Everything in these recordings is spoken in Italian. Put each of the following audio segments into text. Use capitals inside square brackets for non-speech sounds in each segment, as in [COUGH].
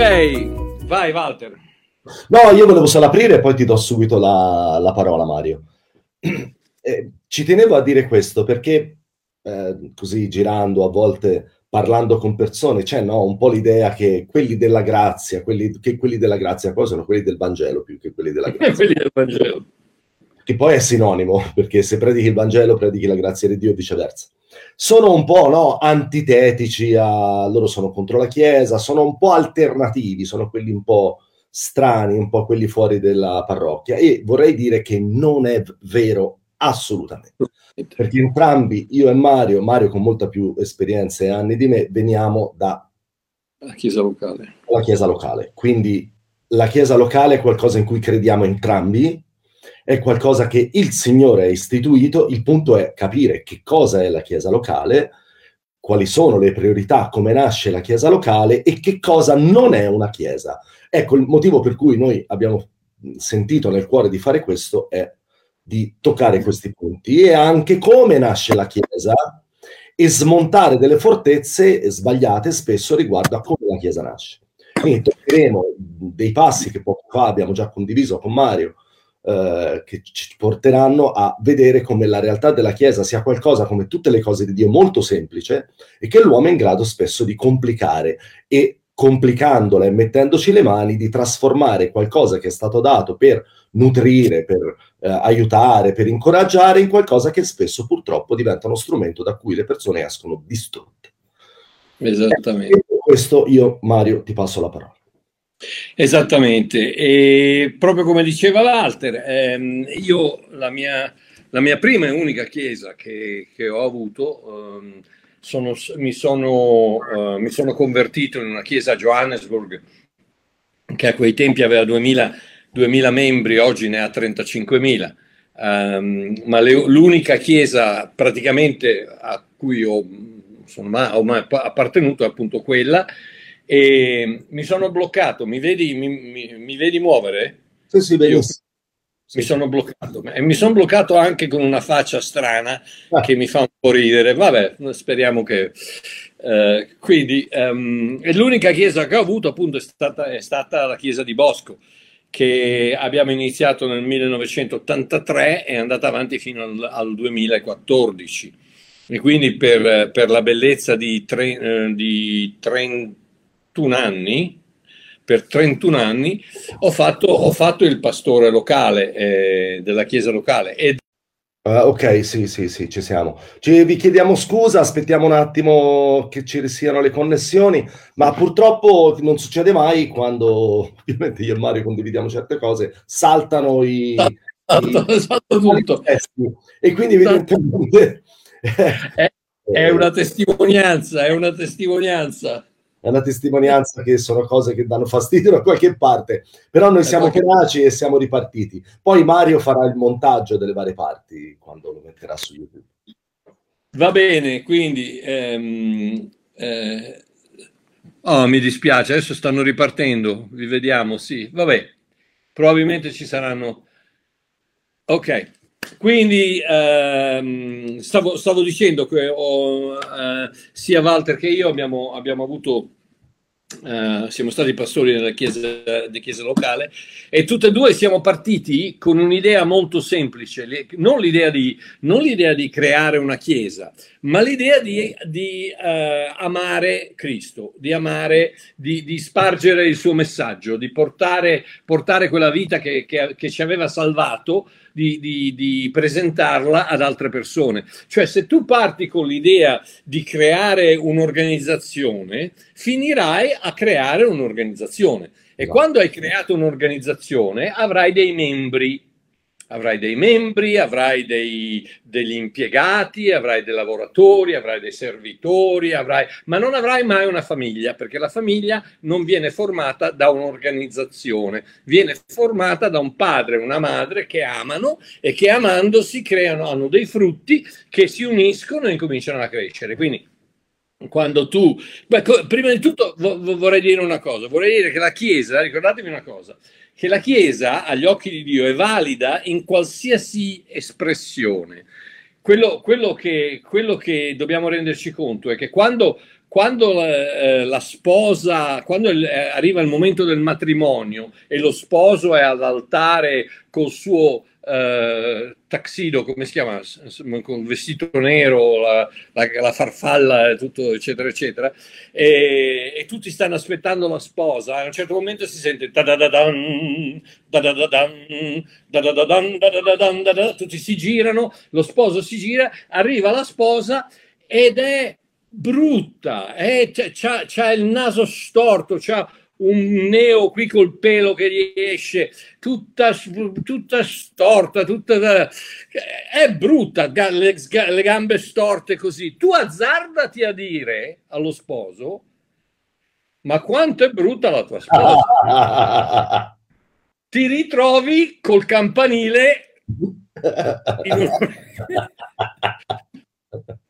Ok, vai Walter. No, io volevo solo aprire e poi ti do subito la, la parola, Mario. [CLEARS THROAT] Eh, ci tenevo a dire questo perché eh, così girando a volte parlando con persone c'è no, un po' l'idea che quelli della grazia, quelli, che quelli della grazia poi sono quelli del Vangelo più che quelli della [LAUGHS] grazia. quelli del Vangelo. Che poi è sinonimo, [LAUGHS] perché se predichi il Vangelo predichi la grazia di Dio e viceversa. Sono un po' no, antitetici, a... loro sono contro la Chiesa, sono un po' alternativi, sono quelli un po' strani, un po' quelli fuori della parrocchia e vorrei dire che non è vero assolutamente. Perché entrambi, io e Mario, Mario con molta più esperienza e anni di me, veniamo da la chiesa locale. La chiesa locale. Quindi la chiesa locale è qualcosa in cui crediamo entrambi, è qualcosa che il Signore ha istituito, il punto è capire che cosa è la chiesa locale, quali sono le priorità, come nasce la chiesa locale e che cosa non è una chiesa. Ecco, il motivo per cui noi abbiamo sentito nel cuore di fare questo è di toccare questi punti e anche come nasce la Chiesa e smontare delle fortezze sbagliate spesso riguardo a come la Chiesa nasce. Quindi toccheremo dei passi che poco fa abbiamo già condiviso con Mario, eh, che ci porteranno a vedere come la realtà della Chiesa sia qualcosa, come tutte le cose di Dio, molto semplice e che l'uomo è in grado spesso di complicare e complicandola e mettendoci le mani, di trasformare qualcosa che è stato dato per nutrire, per eh, aiutare, per incoraggiare in qualcosa che spesso purtroppo diventa uno strumento da cui le persone escono distrutte. Esattamente. E questo io, Mario, ti passo la parola. Esattamente, e proprio come diceva Walter, ehm, io la mia, la mia, prima e unica chiesa che, che ho avuto ehm, sono, mi, sono, uh, mi, sono, convertito in una chiesa a Johannesburg che a quei tempi aveva 2000, 2000 membri, oggi ne ha 35.000. Um, ehm, ma le, l'unica chiesa praticamente a cui ho, sono ho appartenuto è appunto quella e mi sono bloccato, mi vedi, mi, mi, mi vedi muovere? Sì, sì, benissimo mi sono bloccato e mi sono bloccato anche con una faccia strana ah. che mi fa un po' ridere. Vabbè, speriamo che. Eh, quindi, um, l'unica chiesa che ho avuto appunto è stata, è stata, la chiesa di Bosco, che abbiamo iniziato nel 1983 e è andata avanti fino al, al 2014. E quindi, per, per la bellezza di, tre, eh, di 31 anni, per 31 anni ho fatto, ho fatto il pastore locale eh, della chiesa locale. Ed... Uh, ok, sì, sì, sì, ci siamo. Ci, vi chiediamo scusa, aspettiamo un attimo che ci siano le connessioni, ma purtroppo non succede mai quando, ovviamente io e Mario condividiamo certe cose, saltano i... Salta, i, salta tutto. E quindi evidentemente... è, è una testimonianza, è una testimonianza è una testimonianza che sono cose che danno fastidio [LAUGHS] da qualche parte, però noi siamo tenaci e siamo ripartiti. Poi Mario farà il montaggio delle varie parti quando lo metterà su YouTube. Va bene, quindi ehm, eh, oh, mi dispiace, adesso stanno ripartendo, vi vediamo, sì, vabbè, probabilmente ci saranno... Ok, quindi ehm, stavo, stavo, dicendo che ho, eh, sia Walter che io abbiamo, abbiamo avuto Uh, siamo stati pastori nella chiesa, chiesa locale e tutti e due siamo partiti con un'idea molto semplice, non l'idea di, non l'idea di creare una chiesa, ma l'idea di, di uh, amare Cristo, di amare, di, di, spargere il suo messaggio, di portare, portare quella vita che, che, che ci aveva salvato di, di, di, presentarla ad altre persone. Cioè, se tu parti con l'idea di creare un'organizzazione, finirai a creare un'organizzazione. E quando hai creato un'organizzazione avrai dei membri avrai dei membri, avrai dei, degli impiegati, avrai dei lavoratori, avrai dei servitori, avrai, ma non avrai mai una famiglia, perché la famiglia non viene formata da un'organizzazione, viene formata da un padre e una madre che amano e che amandosi creano, hanno dei frutti che si uniscono e incominciano a crescere. Quindi quando tu, beh, prima di tutto vorrei dire una cosa, vorrei dire che la Chiesa, ricordatevi una cosa, che la Chiesa agli occhi di Dio è valida in qualsiasi espressione. Quello, quello, che, quello che dobbiamo renderci conto è che quando, quando la, eh, la sposa, quando il, eh, arriva il momento del matrimonio e lo sposo è all'altare col suo eh, taxido, come si chiama, con il vestito nero, la, la, la farfalla, tutto, eccetera, eccetera, e, e, tutti stanno aspettando la sposa. A un certo momento si sente tutti si girano, lo sposo si gira, arriva la sposa ed è brutta, c'ha, c'ha il naso storto, c'ha un neo qui col pelo che gli esce, tutta, tutta storta, tutta, è brutta, le, le gambe storte così. Tu azzardati a dire allo sposo, ma quanto è brutta la tua sposa. [LAUGHS] Ti ritrovi col campanile [LAUGHS]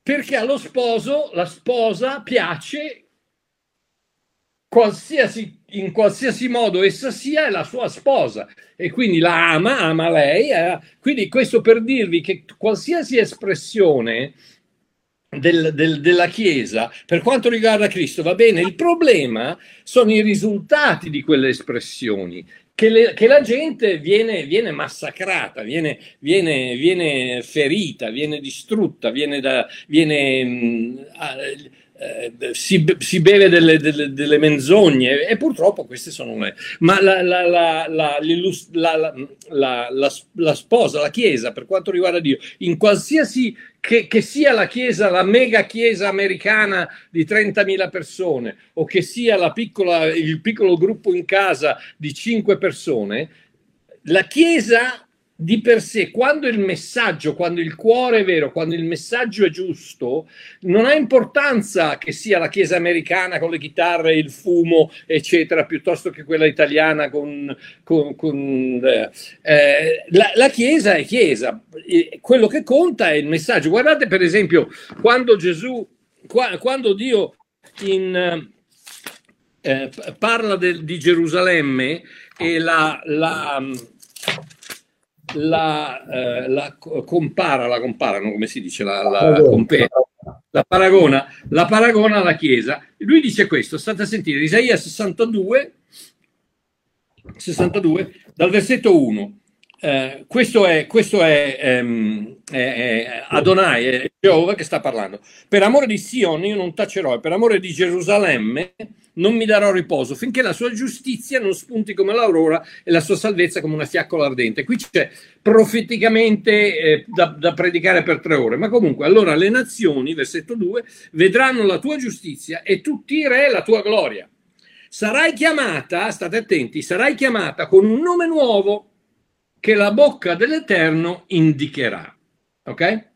perché allo sposo la sposa piace qualsiasi, in qualsiasi modo essa sia, è la sua sposa e quindi la ama, ama lei. Eh. Quindi questo per dirvi che qualsiasi espressione del, del, della Chiesa per quanto riguarda Cristo va bene, il problema sono i risultati di quelle espressioni. Che, le, che la gente viene, viene massacrata, viene, viene, viene, ferita, viene distrutta, viene, da, mh, mm, eh, si, si, beve delle, delle, delle, menzogne e purtroppo queste sono le... Ma la, la, la, la, sposa, la Chiesa, per quanto riguarda Dio, in qualsiasi... Che, che sia la Chiesa, la mega Chiesa americana di 30.000 persone o che sia piccola, il piccolo gruppo in casa di 5 persone, la Chiesa di per sé, quando il messaggio, quando il cuore è vero, quando il messaggio è giusto, non ha importanza che sia la chiesa americana con le chitarre, il fumo, eccetera, piuttosto che quella italiana con... con, con eh, eh la, la, chiesa è chiesa, e quello che conta è il messaggio. Guardate per esempio quando Gesù, qua, quando Dio in, eh, parla de, di Gerusalemme e la... la la, eh, la compara, la comparano, come si dice, la, la, la, paragona, la paragona alla Chiesa. Lui dice questo, state a sentire, Isaia 62, 62 dal versetto 1. Eh, questo è, questo è, ehm, è, è Adonai, è Geova che sta parlando. Per amore di Sion io non tacerò, e per amore di Gerusalemme non mi darò riposo finché la sua giustizia non spunti come l'aurora e la sua salvezza come una fiaccola ardente. Qui c'è profeticamente eh, da, da, predicare per tre ore, ma comunque allora le nazioni, versetto 2, vedranno la tua giustizia e tutti i re la tua gloria. Sarai chiamata, state attenti, sarai chiamata con un nome nuovo che la bocca dell'Eterno indicherà. Ok?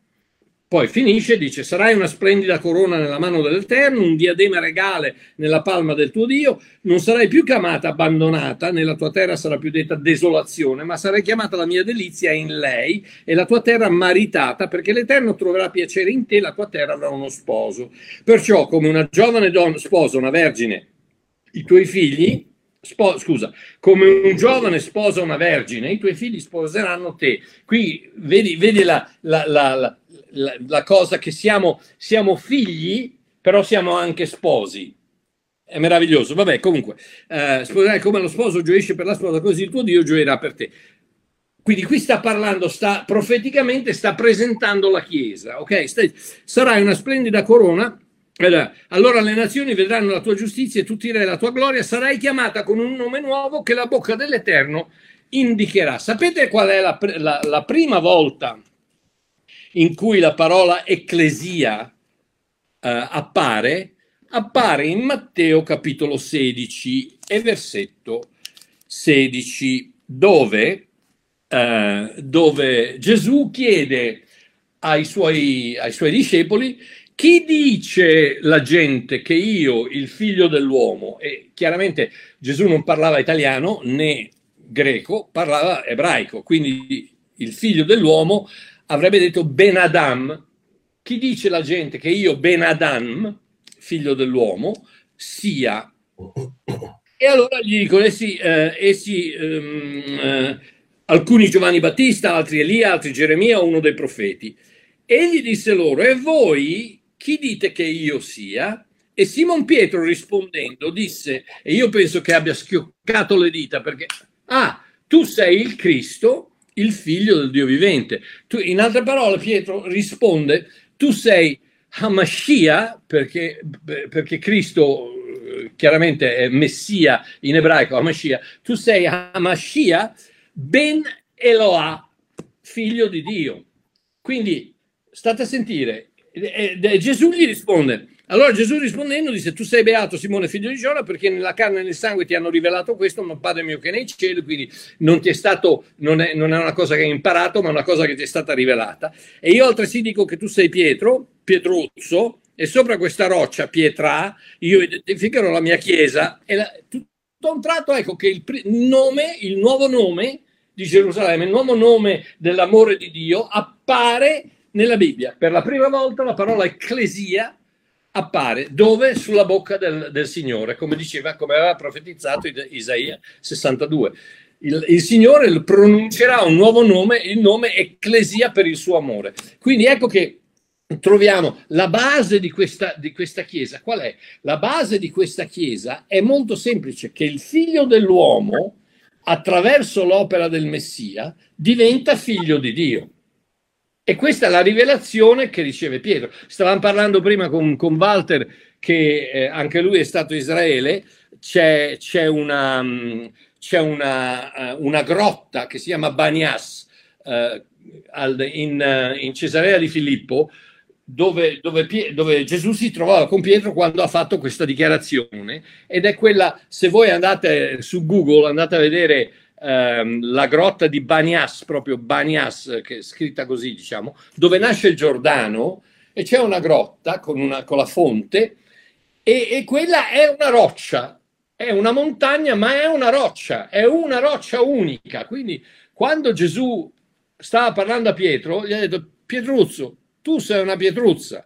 Poi finisce, dice, sarai una splendida corona nella mano dell'Eterno, un diadema regale nella palma del tuo Dio, non sarai più chiamata abbandonata, nella tua terra sarà più detta desolazione, ma sarai chiamata la mia delizia in lei e la tua terra maritata, perché l'Eterno troverà piacere in te, la tua terra avrà uno sposo. Perciò, come una giovane donna sposa una vergine, i tuoi figli, spo, scusa, come un giovane sposa una vergine, i tuoi figli sposeranno te. Qui vedi, vedi la, la, la la, cosa che siamo, siamo figli, però siamo anche sposi. È meraviglioso. Vabbè, comunque, eh, sposerai come lo sposo gioisce per la sposa, così il tuo Dio gioirà per te. Quindi qui sta parlando, sta profeticamente sta presentando la Chiesa, ok? Sarai una splendida corona. Allora le nazioni vedranno la tua giustizia e tutti re la tua gloria. Sarai chiamata con un nome nuovo che la bocca dell'Eterno indicherà. Sapete qual è la, la, la prima volta in cui la parola ecclesia eh, appare, appare in Matteo capitolo 16 e versetto 16, dove, eh, dove Gesù chiede ai suoi, ai suoi discepoli chi dice la gente che io, il figlio dell'uomo, e chiaramente Gesù non parlava italiano né greco, parlava ebraico, quindi il figlio dell'uomo avrebbe detto Ben Adam. Chi dice la gente che io, Ben Adam, figlio dell'uomo, sia? E allora gli dicono, essi, eh, essi um, eh, alcuni Giovanni Battista, altri Elia, altri Geremia, uno dei profeti. Egli disse loro, e voi chi dite che io sia? E Simon Pietro rispondendo disse, e io penso che abbia schioccato le dita perché, ah, tu sei il Cristo, il figlio del Dio vivente. Tu, in altre parole, Pietro risponde, tu sei Hamashiach, perché, perché Cristo eh, chiaramente è Messia in ebraico, Hamashiach, tu sei Hamashiach ben Eloah, figlio di Dio. Quindi state a sentire, e, e, Gesù gli risponde, allora Gesù rispondendo disse, tu sei beato Simone figlio di Giona perché nella carne e nel sangue ti hanno rivelato questo, ma Padre mio che nei cieli, quindi non ti è stato, non è, non è una cosa che hai imparato, ma una cosa che ti è stata rivelata. E io altresì dico che tu sei Pietro, Pietruzzo, e sopra questa roccia, Pietra, io identificherò la mia chiesa. E la, tutto a un tratto ecco che il nome, il nuovo nome di Gerusalemme, il nuovo nome dell'amore di Dio appare nella Bibbia. Per la prima volta la parola ecclesia appare dove? Sulla bocca del, del Signore, come diceva, come aveva profetizzato Isaia 62. Il, il, Signore pronuncerà un nuovo nome, il nome Ecclesia per il suo amore. Quindi ecco che troviamo la base di questa, di questa Chiesa. Qual è? La base di questa Chiesa è molto semplice, che il figlio dell'uomo, attraverso l'opera del Messia, diventa figlio di Dio. E questa è la rivelazione che riceve Pietro. Stavamo parlando prima con, con Walter, che eh, anche lui è stato Israele, c'è, c'è, una, mm, c'è una, uh, una, grotta che si chiama Banias al, in, uh, in, Cesarea di Filippo, dove, dove, dove, Gesù si trovava con Pietro quando ha fatto questa dichiarazione ed è quella, se voi andate su Google, andate a vedere ehm, la grotta di Banias, proprio Banias, che è scritta così, diciamo, dove nasce il Giordano e c'è una grotta con, una, con la fonte e, e quella è una roccia, è una montagna, ma è una roccia, è una roccia unica. Quindi quando Gesù stava parlando a Pietro, gli ha detto, Pietruzzo, tu sei una pietruzza.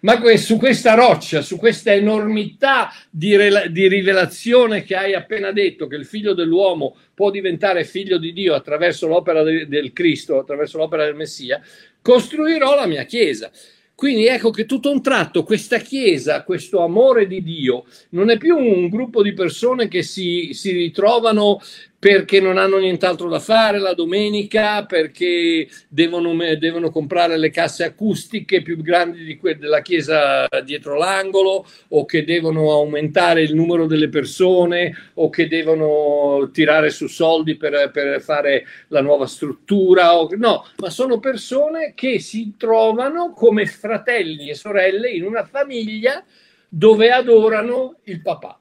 Ma su questa roccia, su questa enormità di, di, rivelazione che hai appena detto, che il figlio dell'uomo può diventare figlio di Dio attraverso l'opera de, del Cristo, attraverso l'opera del Messia, costruirò la mia chiesa. Quindi ecco che tutto un tratto questa Chiesa, questo amore di Dio, non è più un gruppo di persone che si, si ritrovano perché non hanno nient'altro da fare la domenica, perché devono, devono, comprare le casse acustiche più grandi di quelle della chiesa dietro l'angolo, o che devono aumentare il numero delle persone, o che devono tirare su soldi per, per fare la nuova struttura. O, no, ma sono persone che si trovano come fratelli e sorelle in una famiglia dove adorano il papà.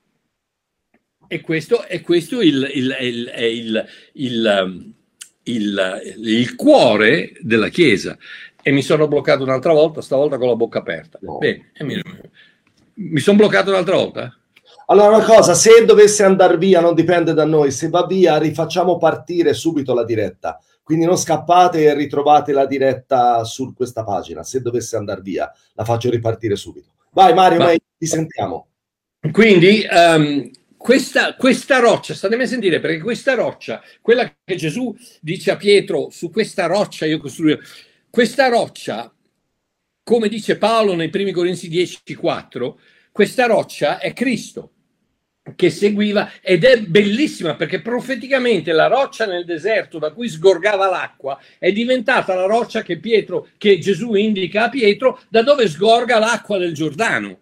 E questo, è questo il, il, il, il, il, cuore della Chiesa. E mi sono bloccato un'altra volta, stavolta con la bocca aperta. No. Bene, mi, mi sono bloccato un'altra volta? Allora, una cosa, se dovesse andare via, non dipende da noi, se va via, rifacciamo partire subito la diretta. Quindi non scappate e ritrovate la diretta su questa pagina. Se dovesse andare via, la faccio ripartire subito. Vai Mario, Ma... ti sentiamo. Quindi um, questa, questa, roccia, statemi a sentire, perché questa roccia, quella che Gesù dice a Pietro, su questa roccia io costruirò, questa roccia, come dice Paolo nei primi Corinzi 10,4, questa roccia è Cristo che seguiva ed è bellissima perché profeticamente la roccia nel deserto da cui sgorgava l'acqua è diventata la roccia che Pietro che Gesù indica a Pietro da dove sgorga l'acqua del Giordano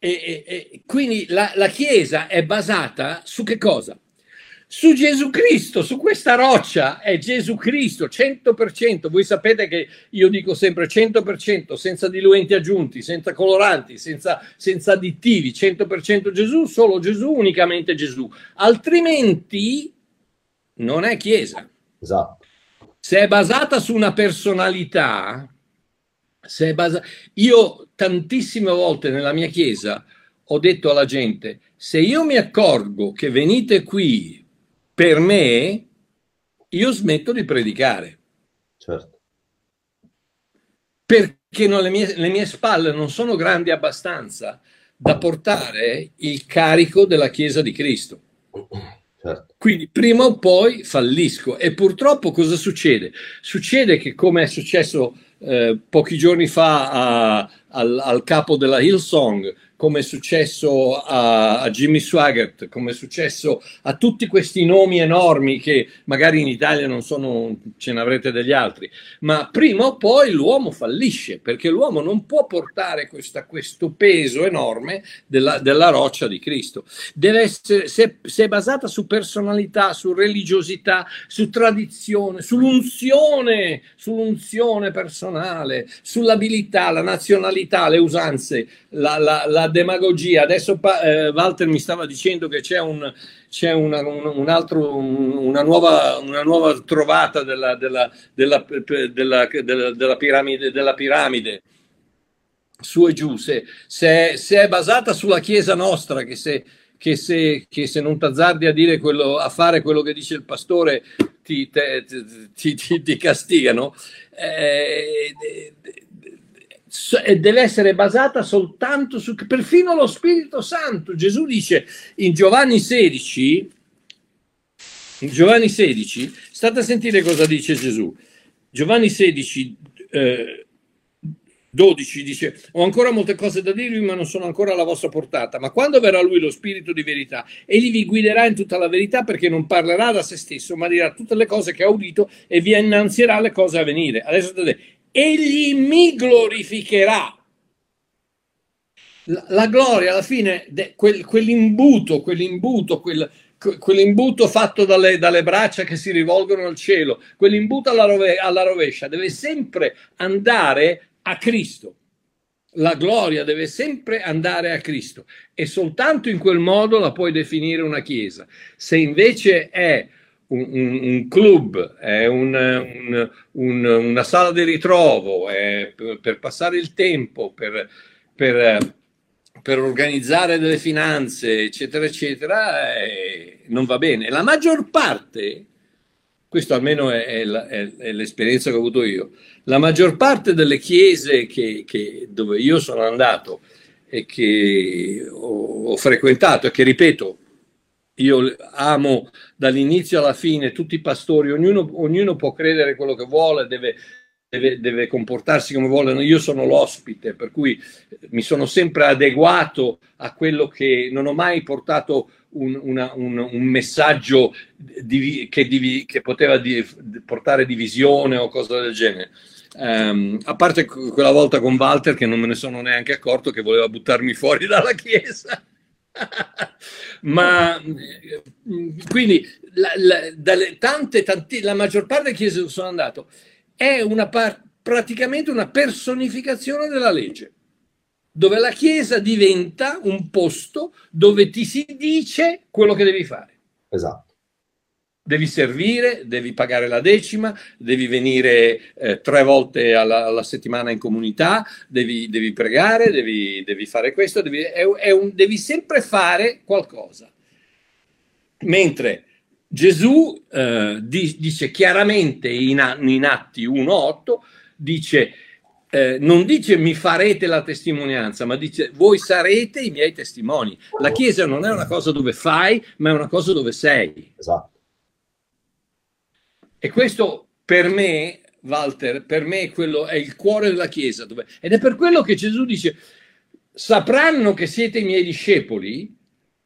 e, e, e quindi la, la Chiesa è basata su che cosa? su Gesù Cristo, su questa roccia è Gesù Cristo, 100%. Voi sapete che io dico sempre 100%, senza diluenti aggiunti, senza coloranti, senza, senza additivi, 100% Gesù, solo Gesù, unicamente Gesù. Altrimenti non è Chiesa. Esatto. Se è basata su una personalità, se è basa... io tantissime volte nella mia chiesa ho detto alla gente, se io mi accorgo che venite qui per me, io smetto di predicare. Certo. Perché non, le, mie, le mie spalle non sono grandi abbastanza da portare il carico della Chiesa di Cristo. Certo. Quindi prima o poi fallisco e purtroppo cosa succede? Succede che come è successo eh, pochi giorni fa a, al, al capo della Hillsong, come è successo a, a, Jimmy Swaggart, come è successo a tutti questi nomi enormi che magari in Italia non sono, ce ne avrete degli altri, ma prima o poi l'uomo fallisce perché l'uomo non può portare questa, questo peso enorme della, della, roccia di Cristo. Deve essere, se, se è basata su personalità, su religiosità, su tradizione, sull'unzione, sull'unzione personale, sull'abilità, la nazionalità, le usanze, la, la, la demagogia. Adesso eh, Walter mi stava dicendo che c'è, un, c'è una, un, un altro, una, nuova, una, nuova, trovata della, della, della, della, piramide, della piramide su e giù. Se, se, se, è basata sulla Chiesa nostra, che se, che se, che se non t'azzardi a, dire quello, a fare quello che dice il pastore ti, te, ti, ti, ti castigano, eh, deve essere basata soltanto su perfino lo Spirito Santo. Gesù dice in Giovanni 16, in Giovanni 16, state a sentire cosa dice Gesù. Giovanni 16, eh, 12 dice: Ho ancora molte cose da dirvi, ma non sono ancora alla vostra portata. Ma quando verrà lui lo Spirito di verità, egli vi guiderà in tutta la verità, perché non parlerà da se stesso, ma dirà tutte le cose che ha udito e vi annunzierà le cose a venire. Adesso state egli mi glorificherà. La, la gloria alla fine, de, quel, quell'imbuto, quell'imbuto, quel, quell'imbuto fatto dalle, dalle, braccia che si rivolgono al cielo, quell'imbuto alla, rove, alla rovescia, deve sempre andare a Cristo. La gloria deve sempre andare a Cristo e soltanto in quel modo la puoi definire una chiesa. Se invece è un, un, club, è un, una sala di ritrovo, è per, passare il tempo, per, per, per, organizzare delle finanze, eccetera, eccetera, è, non va bene. La maggior parte, questo almeno è, è, è, l'esperienza che ho avuto io, la maggior parte delle chiese che, che, dove io sono andato e che ho, ho frequentato e che, ripeto, io amo dall'inizio alla fine tutti i pastori, ognuno, ognuno può credere quello che vuole, deve, deve, deve, comportarsi come vuole. Io sono l'ospite, per cui mi sono sempre adeguato a quello che non ho mai portato un, una, un, un messaggio di, che, di, che, poteva di, portare divisione o cose del genere. Um, a parte quella volta con Walter che non me ne sono neanche accorto che voleva buttarmi fuori [LAUGHS] dalla chiesa. [LAUGHS] Ma quindi la, la, dalle tante, tante, la maggior parte delle chiese dove sono andato è una par- praticamente una personificazione della legge, dove la chiesa diventa un posto dove ti si dice quello che devi fare. Esatto devi servire, devi pagare la decima, devi venire eh, tre volte alla, alla, settimana in comunità, devi, devi pregare, devi, devi, fare questo, devi, è, è un, devi, sempre fare qualcosa. Mentre Gesù eh, dice chiaramente in, in Atti 1.8, dice... Eh, non dice mi farete la testimonianza, ma dice voi sarete i miei testimoni. La Chiesa non è una cosa dove fai, ma è una cosa dove sei. Esatto. E questo per me, Walter, per me quello è il cuore della Chiesa. Dove... Ed è per quello che Gesù dice, sapranno che siete i miei discepoli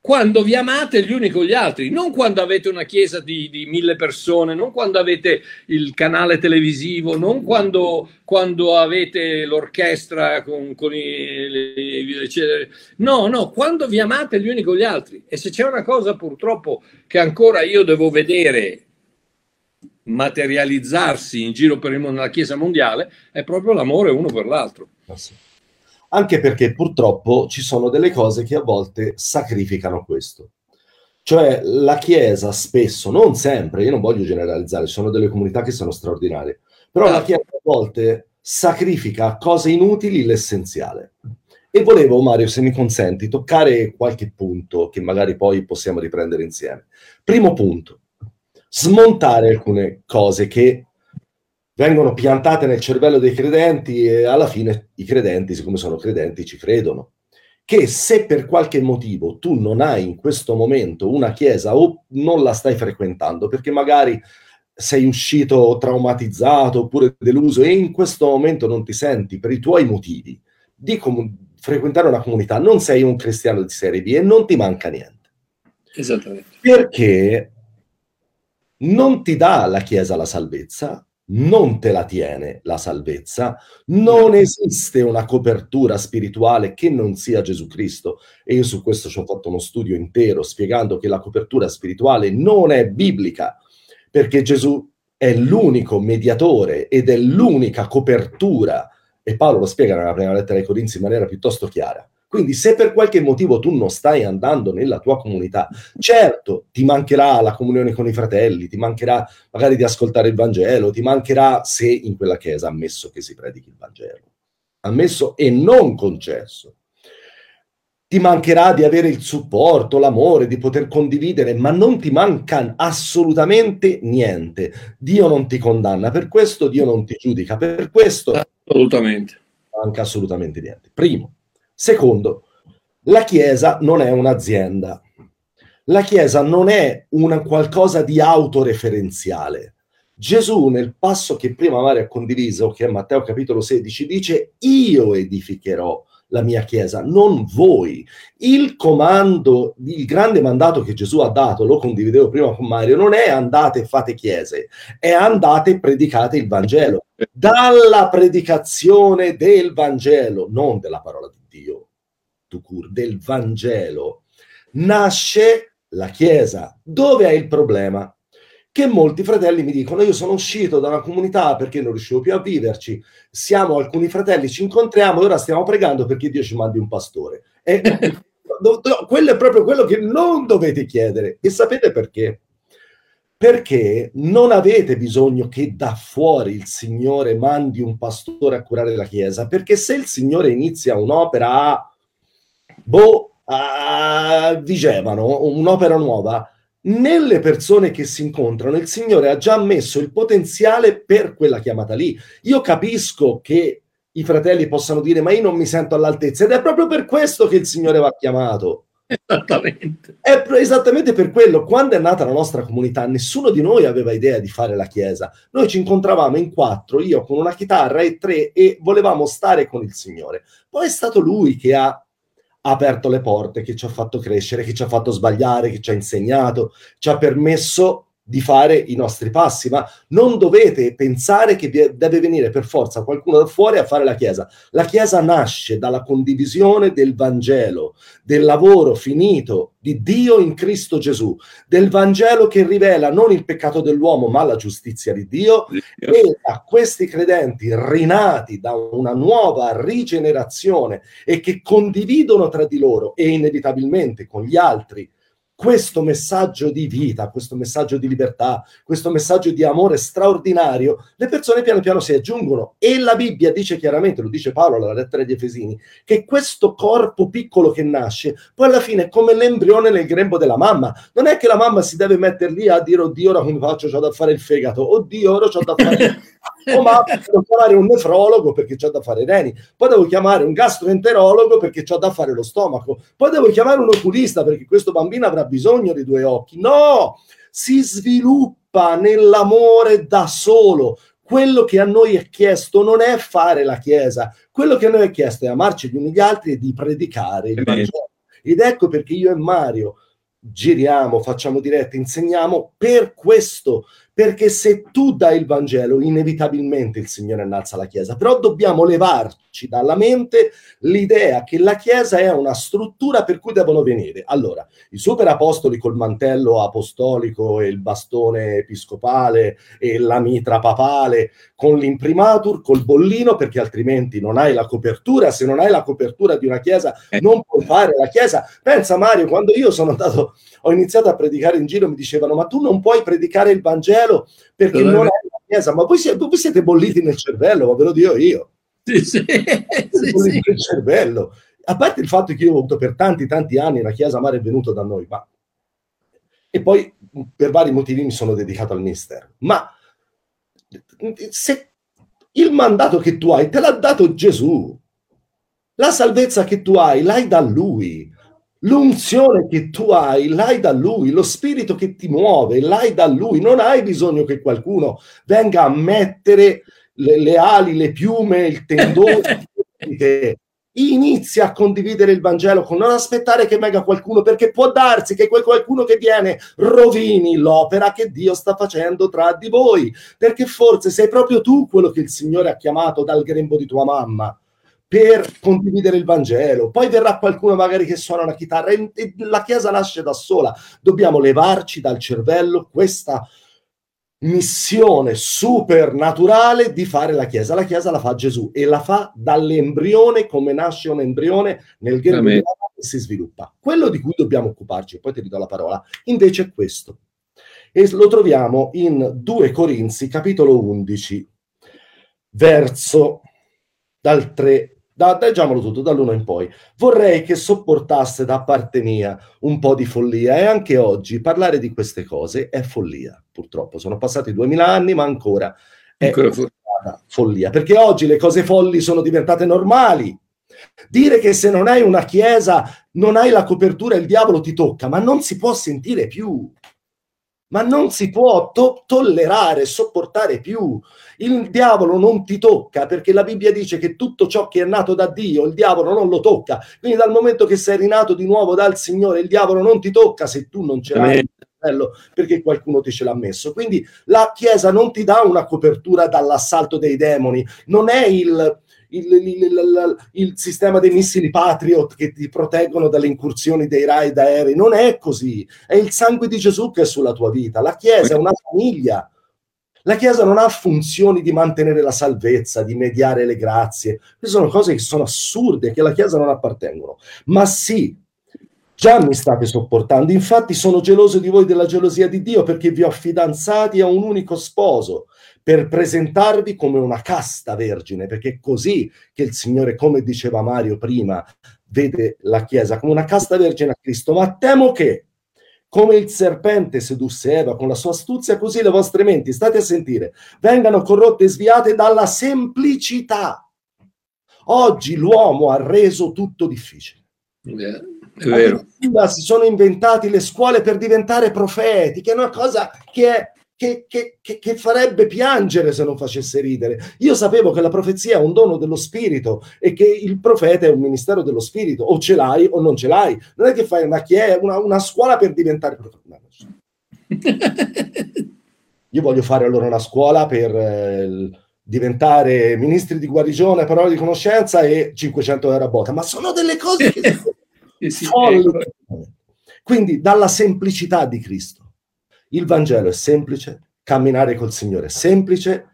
quando vi amate gli uni con gli altri, non quando avete una chiesa di, di mille persone, non quando avete il canale televisivo, non quando, quando avete l'orchestra con, con i, le, no, no, quando vi amate gli uni con gli altri. E se c'è una cosa purtroppo che ancora io devo vedere materializzarsi in giro per il mondo, nella Chiesa mondiale, è proprio l'amore uno per l'altro. Ah, Anche perché purtroppo ci sono delle cose che a volte sacrificano questo. Cioè la Chiesa spesso, non sempre, io non voglio generalizzare, ci sono delle comunità che sono straordinarie, però la Chiesa a volte sacrifica cose inutili l'essenziale. E volevo, Mario, se mi consenti, toccare qualche punto che magari poi possiamo riprendere insieme. Primo punto, smontare alcune cose che vengono piantate nel cervello dei credenti e alla fine i credenti, siccome sono credenti, ci credono. Che se per qualche motivo tu non hai in questo momento una chiesa o non la stai frequentando perché magari sei uscito traumatizzato oppure deluso e in questo momento non ti senti per i tuoi motivi di com- frequentare una comunità, non sei un cristiano di serie B e non ti manca niente. Esattamente. Perché non ti dà la Chiesa la salvezza, non te la tiene la salvezza, non esiste una copertura spirituale che non sia Gesù Cristo. E io su questo ci ho fatto uno studio intero spiegando che la copertura spirituale non è biblica perché Gesù è l'unico mediatore ed è l'unica copertura. E Paolo lo spiega nella prima lettera ai Corinzi in maniera piuttosto chiara. Quindi se per qualche motivo tu non stai andando nella tua comunità, certo ti mancherà la comunione con i fratelli, ti mancherà magari di ascoltare il Vangelo, ti mancherà se in quella chiesa ammesso che si predichi il Vangelo, ammesso e non concesso. Ti mancherà di avere il supporto, l'amore, di poter condividere, ma non ti manca assolutamente niente. Dio non ti condanna, per questo Dio non ti giudica, per questo assolutamente. manca assolutamente niente. Primo. Secondo, la Chiesa non è un'azienda. La Chiesa non è una qualcosa di autoreferenziale. Gesù nel passo che prima Mario ha condiviso, che è Matteo capitolo 16, dice io edificherò la mia Chiesa, non voi. Il comando, il grande mandato che Gesù ha dato, lo condividevo prima con Mario, non è andate e fate chiese, è andate e predicate il Vangelo. Dalla predicazione del Vangelo, non della parola di Dio, Tucur, del Vangelo, nasce la Chiesa. Dove è il problema? Che molti fratelli mi dicono: Io sono uscito da una comunità perché non riuscivo più a viverci. Siamo alcuni fratelli, ci incontriamo e ora stiamo pregando perché Dio ci mandi un pastore. E, [LAUGHS] no, quello è proprio quello che non dovete chiedere. E sapete perché? Perché non avete bisogno che da fuori il Signore mandi un pastore a curare la Chiesa, perché se il Signore inizia un'opera boh, a Vigevano, un'opera nuova, nelle persone che si incontrano il Signore ha già messo il potenziale per quella chiamata lì. Io capisco che i fratelli possano dire ma io non mi sento all'altezza ed è proprio per questo che il Signore va chiamato. Esattamente. È esattamente per quello, quando è nata la nostra comunità, nessuno di noi aveva idea di fare la chiesa. Noi ci incontravamo in quattro, io con una chitarra e tre, e volevamo stare con il Signore. Poi è stato Lui che ha aperto le porte, che ci ha fatto crescere, che ci ha fatto sbagliare, che ci ha insegnato, ci ha permesso di fare i nostri passi, ma non dovete pensare che deve venire per forza qualcuno da fuori a fare la Chiesa. La Chiesa nasce dalla condivisione del Vangelo, del lavoro finito di Dio in Cristo Gesù, del Vangelo che rivela non il peccato dell'uomo, ma la giustizia di Dio, e a questi credenti rinati da una nuova rigenerazione e che condividono tra di loro e inevitabilmente con gli altri questo messaggio di vita, questo messaggio di libertà, questo messaggio di amore straordinario, le persone piano piano si aggiungono. E la Bibbia dice chiaramente, lo dice Paolo alla lettera agli Efesini, che questo corpo piccolo che nasce, poi alla fine è come l'embrione nel grembo della mamma. Non è che la mamma si deve mettere lì a dire oddio ora come faccio, ho da fare il fegato, oddio ora ho da fare... oh, [LAUGHS] ma devo chiamare un nefrologo perché c'ho da fare i reni, poi devo chiamare un gastroenterologo perché c'ho da fare lo stomaco, poi devo chiamare un oculista perché questo bambino avrà bisogno di due occhi. No, si sviluppa nell'amore da solo. Quello che a noi è chiesto non è fare la Chiesa, quello che a noi è chiesto è amarci gli uni gli altri e di predicare il Vangelo. Ed ecco perché io e Mario giriamo, facciamo dirette, insegniamo per questo, perché se tu dai il Vangelo, inevitabilmente il Signore innalza la Chiesa, però dobbiamo levarci dalla mente l'idea che la Chiesa è una struttura per cui devono venire. Allora, i super apostoli col mantello apostolico e il bastone episcopale e la mitra papale, con l'imprimatur, col bollino, perché altrimenti non hai la copertura, se non hai la copertura di una Chiesa Eh. non puoi fare la Chiesa. Pensa Mario, quando io sono andato, ho iniziato a predicare in giro, mi dicevano, ma tu non puoi predicare il Vangelo perché non hai la Chiesa, ma voi siete, voi siete bolliti nel cervello, ma ve lo dico io. Sì, sì, sì, nel cervello. A parte il fatto che io ho avuto per tanti, tanti anni la Chiesa Mare è venuto da noi, ma... E poi per vari motivi mi sono dedicato al mistero. Ma se il mandato che tu hai te l'ha dato Gesù, la salvezza che tu hai l'hai da Lui, l'unzione che tu hai l'hai da Lui, lo spirito che ti muove l'hai da Lui, non hai bisogno che qualcuno venga a mettere le, le ali, le piume, il tendone [LAUGHS] di te. Inizia a condividere il Vangelo con non aspettare che venga qualcuno, perché può darsi che quel qualcuno che viene rovini l'opera che Dio sta facendo tra di voi, perché forse sei proprio tu quello che il Signore ha chiamato dal grembo di tua mamma per condividere il Vangelo. Poi verrà qualcuno magari che suona la chitarra e la Chiesa nasce da sola. Dobbiamo levarci dal cervello questa missione supernaturale di fare la Chiesa. La Chiesa la fa Gesù e la fa dall'embrione, come nasce un embrione nel grembo e si sviluppa. Quello di cui dobbiamo occuparci, poi ti ridò la parola, invece è questo. E lo troviamo in 2 Corinzi, capitolo 11, verso dal 3 da, leggiamolo tutto, dall'uno in poi. Vorrei che sopportasse da parte mia un po' di follia e anche oggi parlare di queste cose è follia, purtroppo. Sono passati duemila anni, ma ancora è ancora follia, perché oggi le cose folli sono diventate normali. Dire che se non hai una chiesa non hai la copertura, il diavolo ti tocca, ma non si può sentire più ma non si può to- tollerare, sopportare più. Il diavolo non ti tocca perché la Bibbia dice che tutto ciò che è nato da Dio, il diavolo non lo tocca. Quindi dal momento che sei rinato di nuovo dal Signore, il diavolo non ti tocca se tu non ce l'hai perché qualcuno ti ce l'ha messo. Quindi la Chiesa non ti dà una copertura dall'assalto dei demoni, non è il il, il, il, il, sistema dei missili Patriot che ti proteggono dalle incursioni dei raid aerei. Non è così. È il sangue di Gesù che è sulla tua vita. La Chiesa è una famiglia. La Chiesa non ha funzioni di mantenere la salvezza, di mediare le grazie. Queste sono cose che sono assurde, che alla Chiesa non appartengono. Ma sì, già mi state sopportando. Infatti sono geloso di voi della gelosia di Dio perché vi ho fidanzati a un unico sposo per presentarvi come una casta vergine, perché è così che il Signore, come diceva Mario prima, vede la Chiesa come una casta vergine a Cristo. Ma temo che, come il serpente sedusse Eva con la sua astuzia, così le vostre menti, state a sentire, vengano corrotte e sviate dalla semplicità. Oggi l'uomo ha reso tutto difficile. È vero. Si sono inventati le scuole per diventare profeti, che è una cosa che è che, che, che, farebbe piangere se non facesse ridere. Io sapevo che la profezia è un dono dello spirito e che il profeta è un ministero dello spirito, o ce l'hai o non ce l'hai. Non è che fai una, chiesa, una, una scuola per diventare profeta. [LAUGHS] Io voglio fare allora una scuola per eh, diventare ministri di guarigione, parole di conoscenza e 500 euro a botta, ma sono delle cose che [LAUGHS] sono folli. Quindi dalla semplicità di Cristo il Vangelo è semplice, camminare col Signore è semplice,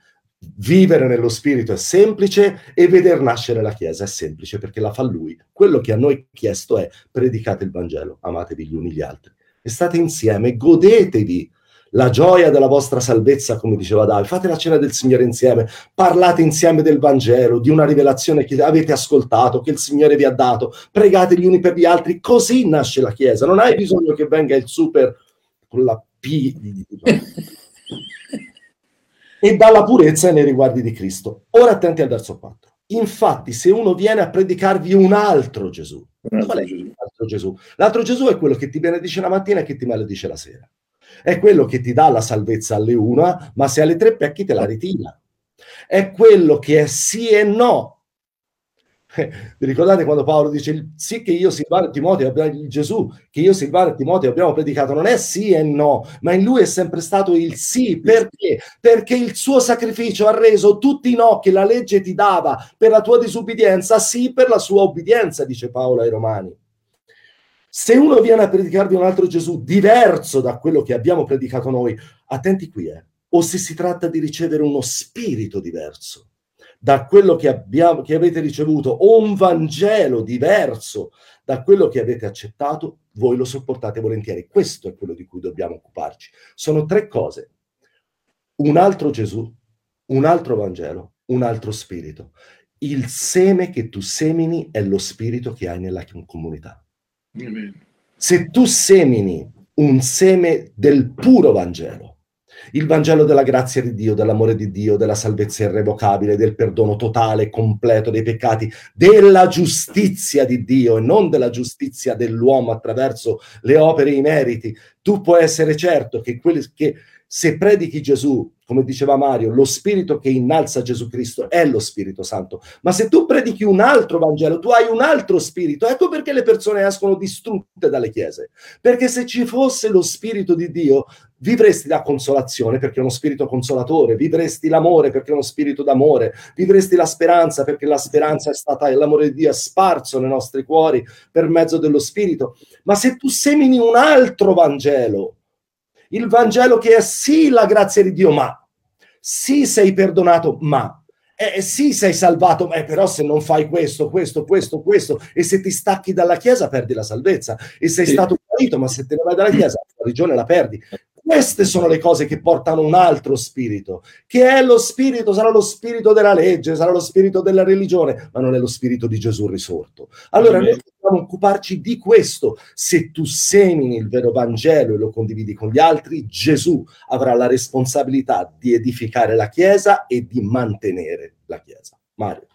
vivere nello Spirito è semplice e veder nascere la Chiesa è semplice perché la fa Lui. Quello che a noi chiesto è predicate il Vangelo, amatevi gli uni gli altri e state insieme, godetevi la gioia della vostra salvezza, come diceva Davide. Fate la cena del Signore insieme, parlate insieme del Vangelo, di una rivelazione che avete ascoltato, che il Signore vi ha dato, pregate gli uni per gli altri, così nasce la Chiesa. Non hai bisogno che venga il super con la P di [LAUGHS] e dalla purezza nei riguardi di Cristo. Ora attenti al verso 4. Infatti, se uno viene a predicarvi un altro Gesù, qual è l'altro Gesù? L'altro Gesù è quello che ti benedice la mattina e che ti maledice la sera. È quello che ti dà la salvezza alle una, ma se alle tre pecchi te la ritira. È quello che è sì e no, vi ricordate quando Paolo dice sì che io Silvano e Timoteo Gesù che io Silvano e Timoteo abbiamo predicato non è sì e no ma in lui è sempre stato il sì perché? perché il suo sacrificio ha reso tutti i no che la legge ti dava per la tua disubbidienza sì per la sua obbedienza dice Paolo ai Romani se uno viene a predicarvi un altro Gesù diverso da quello che abbiamo predicato noi attenti qui eh o se si tratta di ricevere uno spirito diverso da quello che, abbiamo, che avete ricevuto o un Vangelo diverso da quello che avete accettato, voi lo sopportate volentieri. Questo è quello di cui dobbiamo occuparci. Sono tre cose. Un altro Gesù, un altro Vangelo, un altro spirito. Il seme che tu semini è lo spirito che hai nella comunità. Se tu semini un seme del puro Vangelo, il Vangelo della grazia di Dio, dell'amore di Dio, della salvezza irrevocabile, del perdono totale completo dei peccati, della giustizia di Dio e non della giustizia dell'uomo attraverso le opere e i meriti. Tu puoi essere certo che, quelli, che Se predichi Gesù, come diceva Mario, lo spirito che innalza Gesù Cristo è lo Spirito Santo. Ma se tu predichi un altro Vangelo, tu hai un altro spirito. Ecco perché le persone escono distrutte dalle chiese. Perché se ci fosse lo spirito di Dio, vivresti la consolazione perché è uno spirito consolatore, vivresti l'amore perché è uno spirito d'amore, vivresti la speranza perché la speranza è stata l'amore di Dio è sparso nei nostri cuori per mezzo dello spirito. Ma se tu semini un altro Vangelo, il Vangelo che è sì la grazia di Dio, ma sì sei perdonato, ma eh, sì, sei salvato, eh, però se non fai questo, questo, questo, questo, e se ti stacchi dalla Chiesa perdi la salvezza, e sei sì. stato guarito, ma se te ne vai dalla Chiesa, la [CLEARS THROAT] religione la perdi. Queste sono le cose che portano un altro spirito, che è lo spirito, sarà lo spirito della legge, sarà lo spirito della religione, ma non è lo spirito di Gesù risorto. Allora noi dobbiamo occuparci di questo. Se tu semini il vero Vangelo e lo condividi con gli altri, Gesù avrà la responsabilità di edificare la Chiesa e di mantenere la Chiesa. Mario.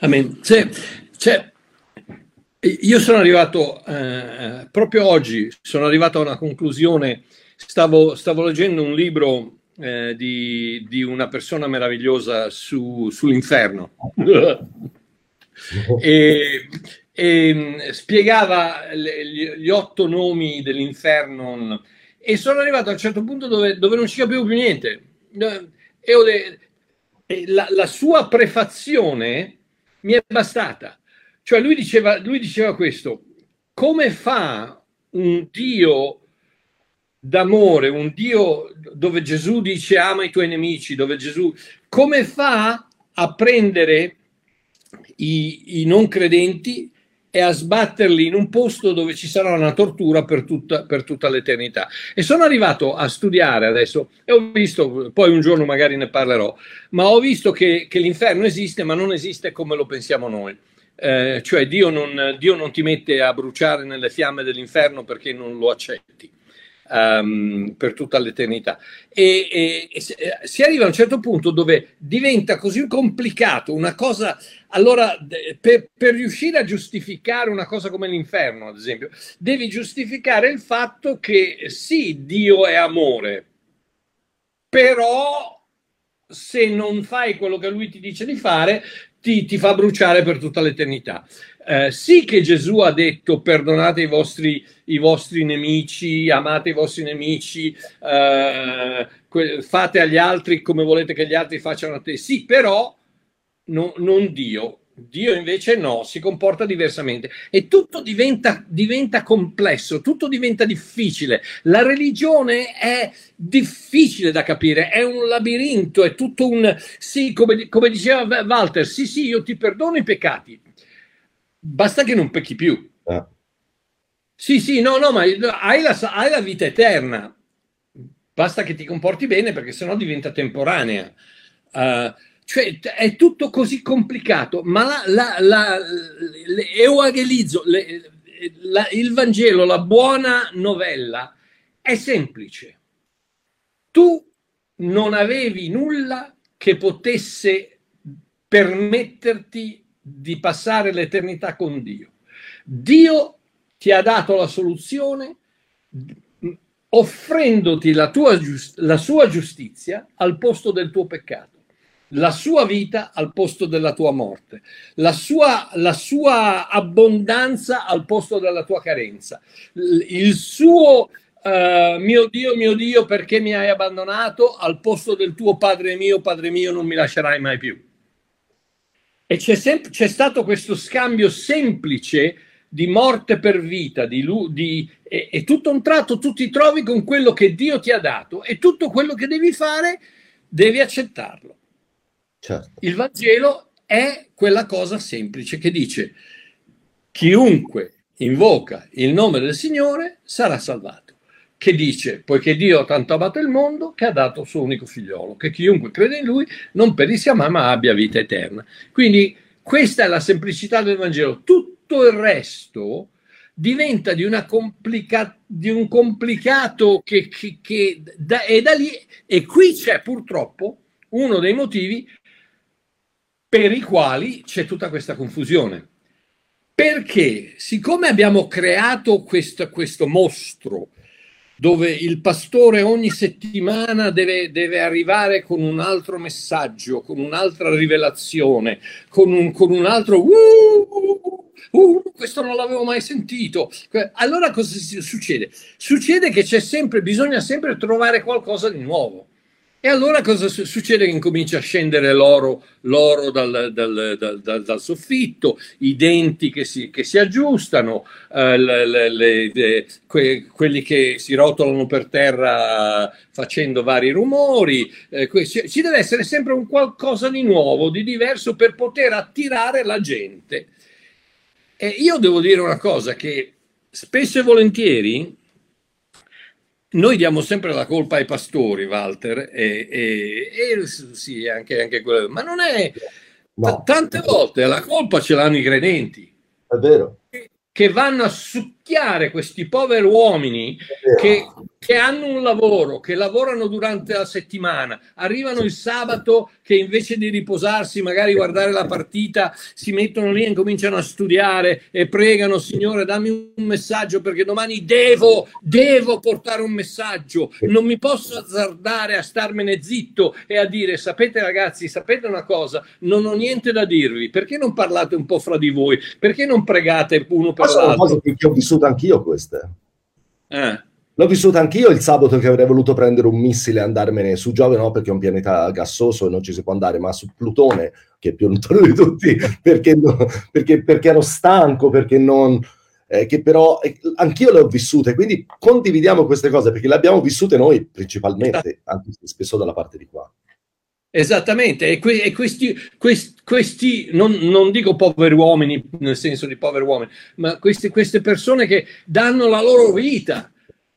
Amen. C'è, c'è io sono arrivato eh, proprio oggi, sono arrivato a una conclusione Stavo, stavo leggendo un libro eh, di, di, una persona meravigliosa su, sull'inferno [LAUGHS] e, e, mm, spiegava le, gli otto nomi dell'inferno e sono arrivato a un certo punto dove, dove non ci capivo più niente. E la, la sua prefazione mi è bastata. Cioè lui diceva, lui diceva questo, come fa un Dio d'amore, un Dio dove Gesù dice ama i tuoi nemici, dove Gesù come fa a prendere i, i non credenti e a sbatterli in un posto dove ci sarà una tortura per tutta, per tutta l'eternità. E sono arrivato a studiare adesso e ho visto, poi un giorno magari ne parlerò, ma ho visto che, che l'inferno esiste, ma non esiste come lo pensiamo noi. Eh, cioè Dio non, Dio non ti mette a bruciare nelle fiamme dell'inferno perché non lo accetti um, per tutta l'eternità. E, e, e, si arriva a un certo punto dove diventa così complicato una cosa. Allora, per, per riuscire a giustificare una cosa come l'inferno, ad esempio, devi giustificare il fatto che sì, Dio è amore, però se non fai quello che lui ti dice di fare, ti, ti fa bruciare per tutta l'eternità. Eh, sì che Gesù ha detto perdonate i vostri, i vostri nemici, amate i vostri nemici, eh, fate agli altri come volete che gli altri facciano a te. Sì, però no, non Dio. Dio invece no, si comporta diversamente e tutto diventa, diventa, complesso, tutto diventa difficile. La religione è difficile da capire, è un labirinto, è tutto un... Sì, come, come diceva Walter, sì, sì, io ti perdono i peccati, basta che non pecchi più. Ah. Sì, sì, no, no, ma hai la, hai la, vita eterna. Basta che ti comporti bene perché sennò diventa temporanea. Uh, cioè, è tutto così complicato, ma la, la, la, le, euangelizzo, le, la, il Vangelo, la buona novella, è semplice. Tu non avevi nulla che potesse permetterti di passare l'eternità con Dio. Dio ti ha dato la soluzione offrendoti la, tua, la sua giustizia al posto del tuo peccato la sua vita al posto della tua morte, la sua, la sua abbondanza al posto della tua carenza, il suo uh, mio Dio, mio Dio, perché mi hai abbandonato al posto del tuo Padre mio, Padre mio, non mi lascerai mai più. E c'è, sem- c'è stato questo scambio semplice di morte per vita, di, di, e, e tutto un tratto tu ti trovi con quello che Dio ti ha dato e tutto quello che devi fare devi accettarlo. Certo. Il Vangelo è quella cosa semplice che dice chiunque invoca il nome del Signore sarà salvato che dice, poiché Dio ha tanto amato il mondo che ha dato il suo unico figliolo, che chiunque crede in lui non perisca mai ma abbia vita eterna. Quindi questa è la semplicità del Vangelo. Tutto il resto diventa di, complica- di un complicato che, che, che da, è da lì e qui c'è purtroppo uno dei motivi per i quali c'è tutta questa confusione. Perché siccome abbiamo creato questo, questo mostro, dove il pastore ogni settimana deve, deve arrivare con un altro messaggio, con un'altra rivelazione, con un, con un altro... Uh, uh, questo non l'avevo mai sentito. Allora cosa succede? Succede che c'è sempre, bisogna sempre trovare qualcosa di nuovo. E allora cosa succede? Che incomincia a scendere l'oro, l'oro dal, dal, dal, dal, soffitto, i denti che si, che si aggiustano, eh, le, le, le, que, quelli che si rotolano per terra facendo vari rumori. Eh, ci deve essere sempre un qualcosa di nuovo, di diverso per poter attirare la gente. E io devo dire una cosa che spesso e volentieri noi diamo sempre la colpa ai pastori, Walter, e, e, e sì, anche, anche quello, ma non è... No. Tante volte la colpa ce l'hanno i credenti. È vero. Che vanno a succhiare questi poveri uomini che che hanno un lavoro, che lavorano durante la settimana, arrivano il sabato che invece di riposarsi, magari guardare la partita, si mettono lì e cominciano a studiare e pregano, Signore, dammi un messaggio perché domani devo, devo portare un messaggio, non mi posso azzardare a starmene zitto e a dire, sapete ragazzi, sapete una cosa, non ho niente da dirvi, perché non parlate un po' fra di voi, perché non pregate uno per l'altro? Sono cose che ho vissuto anch'io queste. Eh. L'ho vissuta anch'io il sabato che avrei voluto prendere un missile e andarmene su Giove, no, perché è un pianeta gassoso e non ci si può andare, ma su Plutone, che è più lontano di tutti, [LAUGHS] perché, no, perché, perché ero stanco, perché non... Eh, che però eh, anch'io le ho vissute, quindi condividiamo queste cose perché le abbiamo vissute noi principalmente, anche spesso dalla parte di qua. Esattamente, e, que- e questi, questi, questi non, non, dico poveri uomini nel senso di poveri uomini, ma questi, queste persone che danno la loro vita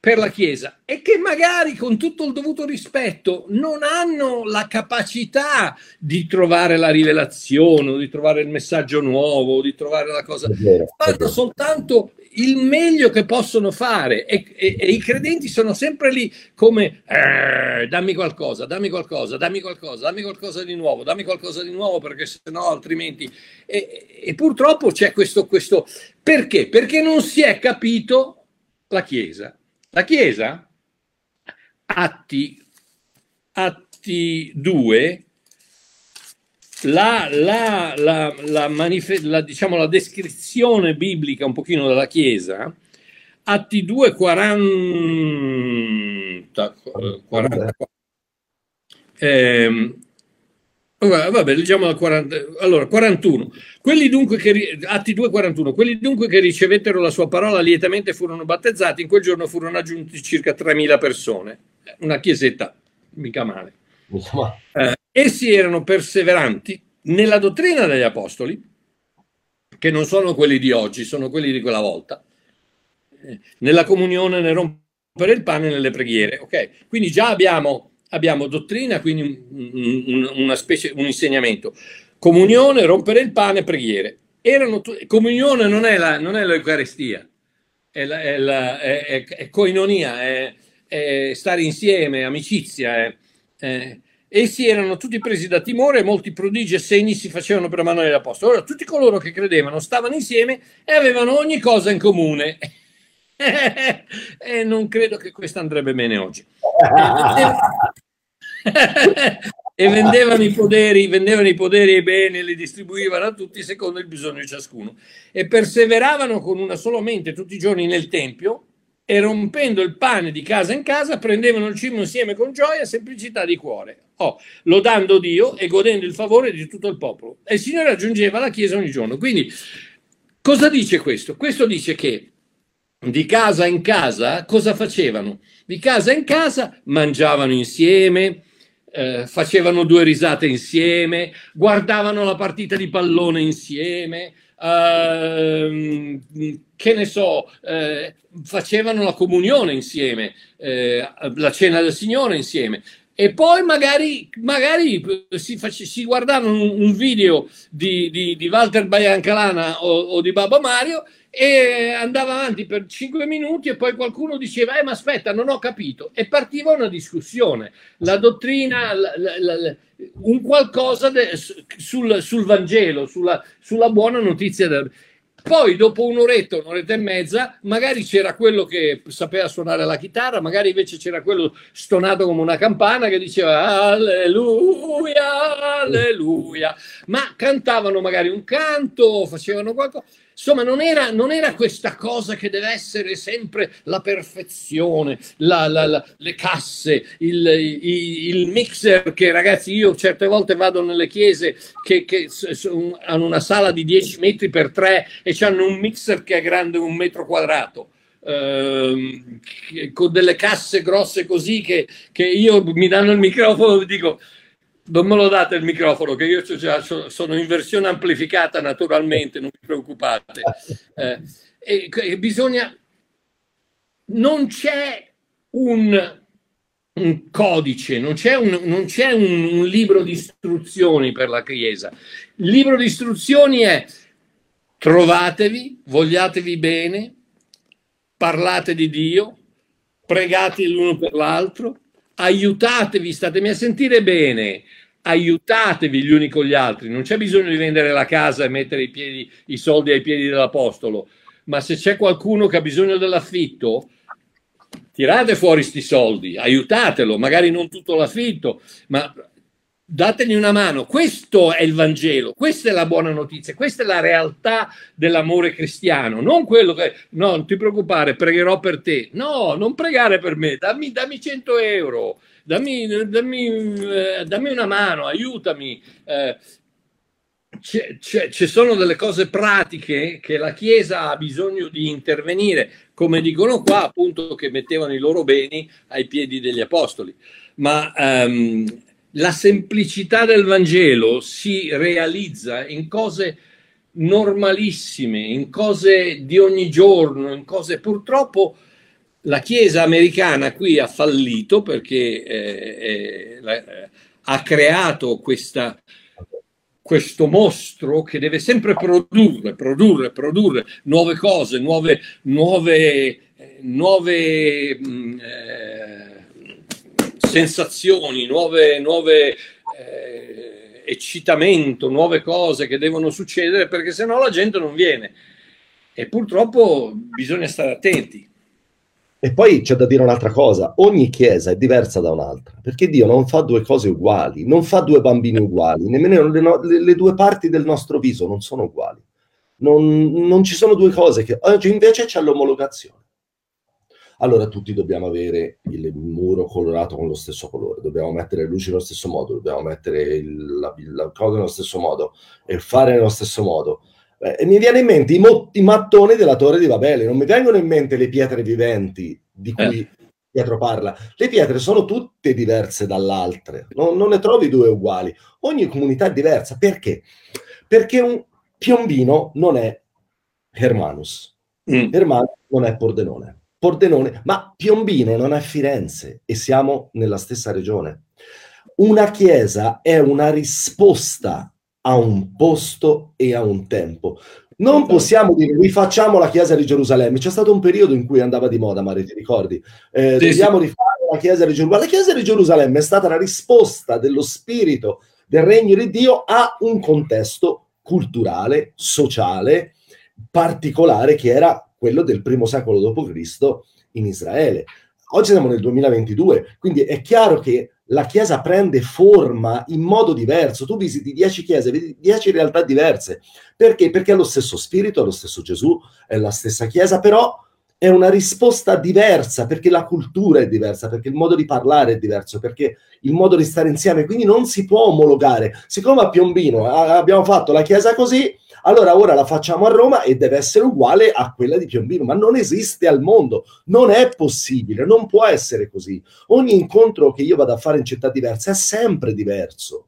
per la Chiesa e che magari con tutto il dovuto rispetto non hanno la capacità di trovare la rivelazione, di trovare il messaggio nuovo, di trovare la cosa, fanno soltanto il meglio che possono fare e, e, e i credenti sono sempre lì come eh, dammi qualcosa, dammi qualcosa, dammi qualcosa, dammi qualcosa di nuovo, dammi qualcosa di nuovo perché se no altrimenti e, e purtroppo c'è questo, questo perché? Perché non si è capito la Chiesa la Chiesa, Atti, Atti 2, la, la, la, la, manife- la, diciamo, la descrizione biblica un pochino della Chiesa, Atti 2, 40, 40 eh, Vabbè, leggiamo la 40. Allora, 41. Quelli dunque che, Atti 2, 41. Quelli dunque che ricevettero la sua parola lietamente furono battezzati. In quel giorno furono aggiunti circa 3.000 persone. Una chiesetta, mica male. Eh, essi erano perseveranti nella dottrina degli apostoli, che non sono quelli di oggi, sono quelli di quella volta. Eh, nella comunione, nel rompere il pane, nelle preghiere. Ok? Quindi già abbiamo abbiamo dottrina, quindi un, un, una specie, un insegnamento. Comunione, rompere il pane, preghiere. Erano comunione non è, la, non è l'Eucarestia, è, la, è, la, è, è, coinonia, è, è, stare insieme, amicizia. essi erano tutti presi da timore e molti prodigi e segni si facevano per mano dell'Apostolo. Ora, tutti coloro che credevano stavano insieme e avevano ogni cosa in comune. [LAUGHS] e non credo che questo andrebbe bene oggi. [LAUGHS] [LAUGHS] e vendevano i, poderi, vendevano i poderi e i beni e li distribuivano a tutti secondo il bisogno di ciascuno. E perseveravano con una sola mente tutti i giorni nel Tempio e rompendo il pane di casa in casa prendevano il cibo insieme con gioia e semplicità di cuore, oh, lodando Dio e godendo il favore di tutto il popolo. E il Signore aggiungeva la Chiesa ogni giorno. Quindi cosa dice questo? Questo dice che di casa in casa cosa facevano? Di casa in casa mangiavano insieme, eh, facevano due risate insieme, guardavano la partita di pallone insieme, eh, che ne so, eh, facevano la comunione insieme, eh, la cena del Signore insieme. E poi magari, magari si, face, si guardavano un, un video di, di, di Walter Biancalana o, o di Babbo Mario e andava avanti per cinque minuti e poi qualcuno diceva eh ma aspetta non ho capito. E partiva una discussione. La dottrina la, la, la, un qualcosa de, sul, sul, Vangelo sulla, sulla, buona notizia del... Poi dopo un'oretta, un'oretta e mezza, magari c'era quello che sapeva suonare la chitarra, magari invece c'era quello stonato come una campana che diceva alleluia, alleluia, ma cantavano magari un canto, facevano qualcosa Insomma, non era, non era, questa cosa che deve essere sempre la perfezione, la, la, la, le casse, il, il, il, mixer che ragazzi io certe volte vado nelle chiese che, che hanno una sala di 10 metri per 3 e hanno un mixer che è grande un metro quadrato. Ehm, con delle casse grosse così che, che io mi danno il microfono e dico non me lo date il microfono, che io già sono in versione amplificata naturalmente, non vi preoccupate. Eh, e, e bisogna... Non c'è un, un codice, non c'è, un, non c'è un, un, libro di istruzioni per la Chiesa. Il libro di istruzioni è trovatevi, vogliatevi bene, parlate di Dio, pregate l'uno per l'altro, aiutatevi, statemi a sentire bene, aiutatevi gli uni con gli altri, non c'è bisogno di vendere la casa e mettere i, piedi, i soldi ai piedi dell'apostolo, ma se c'è qualcuno che ha bisogno dell'affitto, tirate fuori questi soldi, aiutatelo, magari non tutto l'affitto, ma dategli una mano. Questo è il Vangelo, questa è la buona notizia, questa è la realtà dell'amore cristiano, non quello che, no, non ti preoccupare, pregherò per te. No, non pregare per me, dammi, dammi 100 euro, dammi, dammi, eh, dammi una mano, aiutami. Eh, ci sono delle cose pratiche che la Chiesa ha bisogno di intervenire, come dicono qua, appunto, che mettevano i loro beni ai piedi degli apostoli. Ma um, la semplicità del Vangelo si realizza in cose normalissime, in cose di ogni giorno, in cose. Purtroppo la Chiesa americana qui ha fallito perché eh, eh, ha creato questa, questo mostro che deve sempre produrre, produrre, produrre nuove cose, nuove, nuove, nuove mh, mm, eh, sensazioni, nuove, nuove eh, eccitamento, nuove cose che devono succedere perché sennò la gente non viene. E purtroppo bisogna stare attenti. E poi c'è da dire un'altra cosa, ogni chiesa è diversa da un'altra, perché Dio non fa due cose uguali, non fa due bambini uguali, nemmeno le, no, le, due parti del nostro viso non sono uguali. Non, non, ci sono due cose che oggi invece c'è l'omologazione allora tutti dobbiamo avere il muro colorato con lo stesso colore, dobbiamo mettere le luci nello stesso modo, dobbiamo mettere il, la, la cosa nello stesso modo e fare nello stesso modo. Eh, e mi viene in mente i, mo- i, mattoni della torre di Babele, non mi vengono in mente le pietre viventi di cui eh. Pietro parla. Le pietre sono tutte diverse dall'altra, non, non ne trovi due uguali. Ogni comunità è diversa. Perché? Perché un piombino non è Hermanus, mm. Hermanus non è Pordenone. Pordenone, ma Piombino non è Firenze e siamo nella stessa regione. Una chiesa è una risposta a un posto e a un tempo. Non possiamo dire rifacciamo la chiesa di Gerusalemme. C'è stato un periodo in cui andava di moda, Mari, ti ricordi? Eh, sì, dobbiamo sì. rifare la chiesa di Gerusalemme. La chiesa di Gerusalemme è stata la risposta dello spirito del regno di Dio a un contesto culturale, sociale, particolare che era quello del primo secolo d.C. in Israele. Oggi siamo nel 2022, quindi è chiaro che la Chiesa prende forma in modo diverso. Tu visiti dieci chiese, vedi dieci realtà diverse. Perché? Perché è lo stesso spirito, è lo stesso Gesù, è la stessa Chiesa, però è una risposta diversa perché la cultura è diversa, perché il modo di parlare è diverso, perché il modo di stare insieme, quindi non si può omologare. Siccome a Piombino abbiamo fatto la chiesa così, allora ora la facciamo a Roma e deve essere uguale a quella di Piombino, ma non esiste al mondo, non è possibile, non può essere così. Ogni incontro che io vado a fare in città diverse è sempre diverso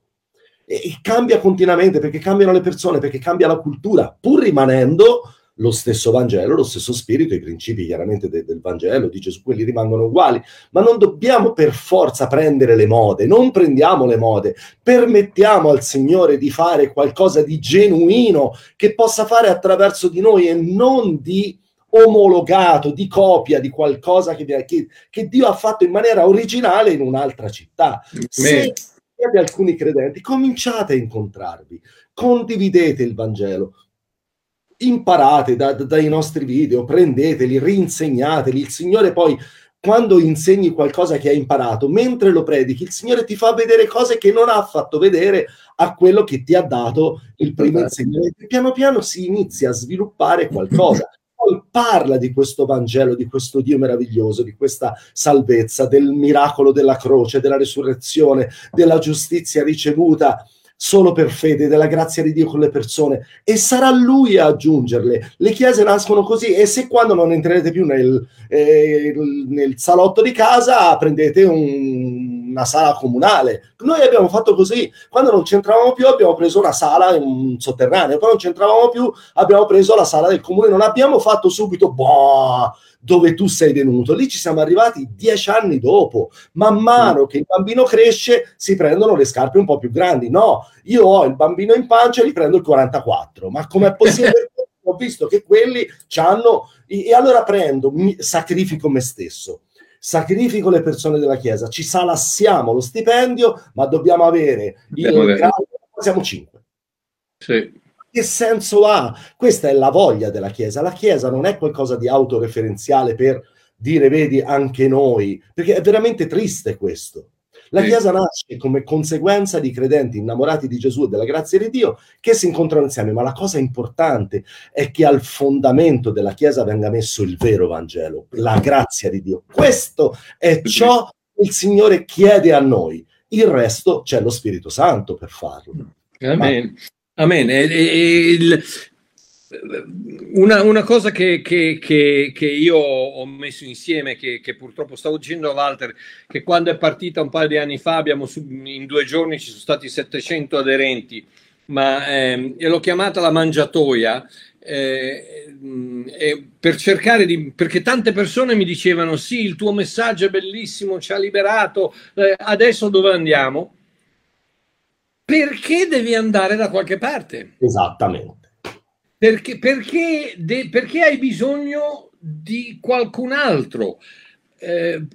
e cambia continuamente perché cambiano le persone, perché cambia la cultura, pur rimanendo lo stesso Vangelo, lo stesso spirito, i principi chiaramente de- del Vangelo, di Gesù, quelli rimangono uguali, ma non dobbiamo per forza prendere le mode, non prendiamo le mode, permettiamo al Signore di fare qualcosa di genuino che possa fare attraverso di noi e non di omologato, di copia di qualcosa che, che, che Dio ha fatto in maniera originale in un'altra città. Se siete alcuni credenti, cominciate a incontrarvi, condividete il Vangelo, imparate da, da, dai nostri video, prendeteli, rinsegnateli. Il Signore poi, quando insegni qualcosa che hai imparato, mentre lo predichi, il Signore ti fa vedere cose che non ha fatto vedere a quello che ti ha dato il primo insegnamento. Piano piano si inizia a sviluppare [LAUGHS] qualcosa. Poi parla di questo Vangelo, di questo Dio meraviglioso, di questa salvezza, del miracolo della croce, della resurrezione, della giustizia ricevuta solo per fede, della grazia di Dio con le persone e sarà Lui a aggiungerle. Le chiese nascono così e se quando non entrerete più nel, eh, nel salotto di casa prendete un, una sala comunale. Noi abbiamo fatto così, quando non c'entravamo più abbiamo preso una sala in un sotterraneo, poi non c'entravamo più abbiamo preso la sala del comune, non abbiamo fatto subito boh, dove tu sei venuto. Lì ci siamo arrivati dieci anni dopo. Man mano che il bambino cresce, si prendono le scarpe un po' più grandi. No, io ho il bambino in pancia e gli prendo il 44. Ma com'è [LAUGHS] possibile? ho visto che quelli hanno e allora prendo, mi, sacrifico me stesso sacrifico le persone della Chiesa, ci salassiamo lo stipendio, ma dobbiamo avere in grado, siamo cinque. Sì che senso ha? Questa è la voglia della Chiesa. La Chiesa non è qualcosa di autoreferenziale per dire, vedi, anche noi, perché è veramente triste questo. La Chiesa nasce come conseguenza di credenti innamorati di Gesù e della grazia di Dio che si incontrano insieme, ma la cosa importante è che al fondamento della Chiesa venga messo il vero Vangelo, la grazia di Dio. Questo è ciò che il Signore chiede a noi. Il resto c'è lo Spirito Santo per farlo. Amen. Ma Amen. E, e, il, una, una, cosa che, che, che, che, io ho messo insieme, che, purtroppo stavo dicendo a Walter, che quando è partita un paio di anni fa, abbiamo, in due giorni ci sono stati 700 aderenti, ma eh, l'ho chiamata la mangiatoia. Eh, eh, per cercare di perché tante persone mi dicevano sì il tuo messaggio è bellissimo ci ha liberato eh, adesso dove andiamo perché devi andare da qualche parte. Esattamente. Perché, perché, de, perché hai bisogno di qualcun altro. Eh,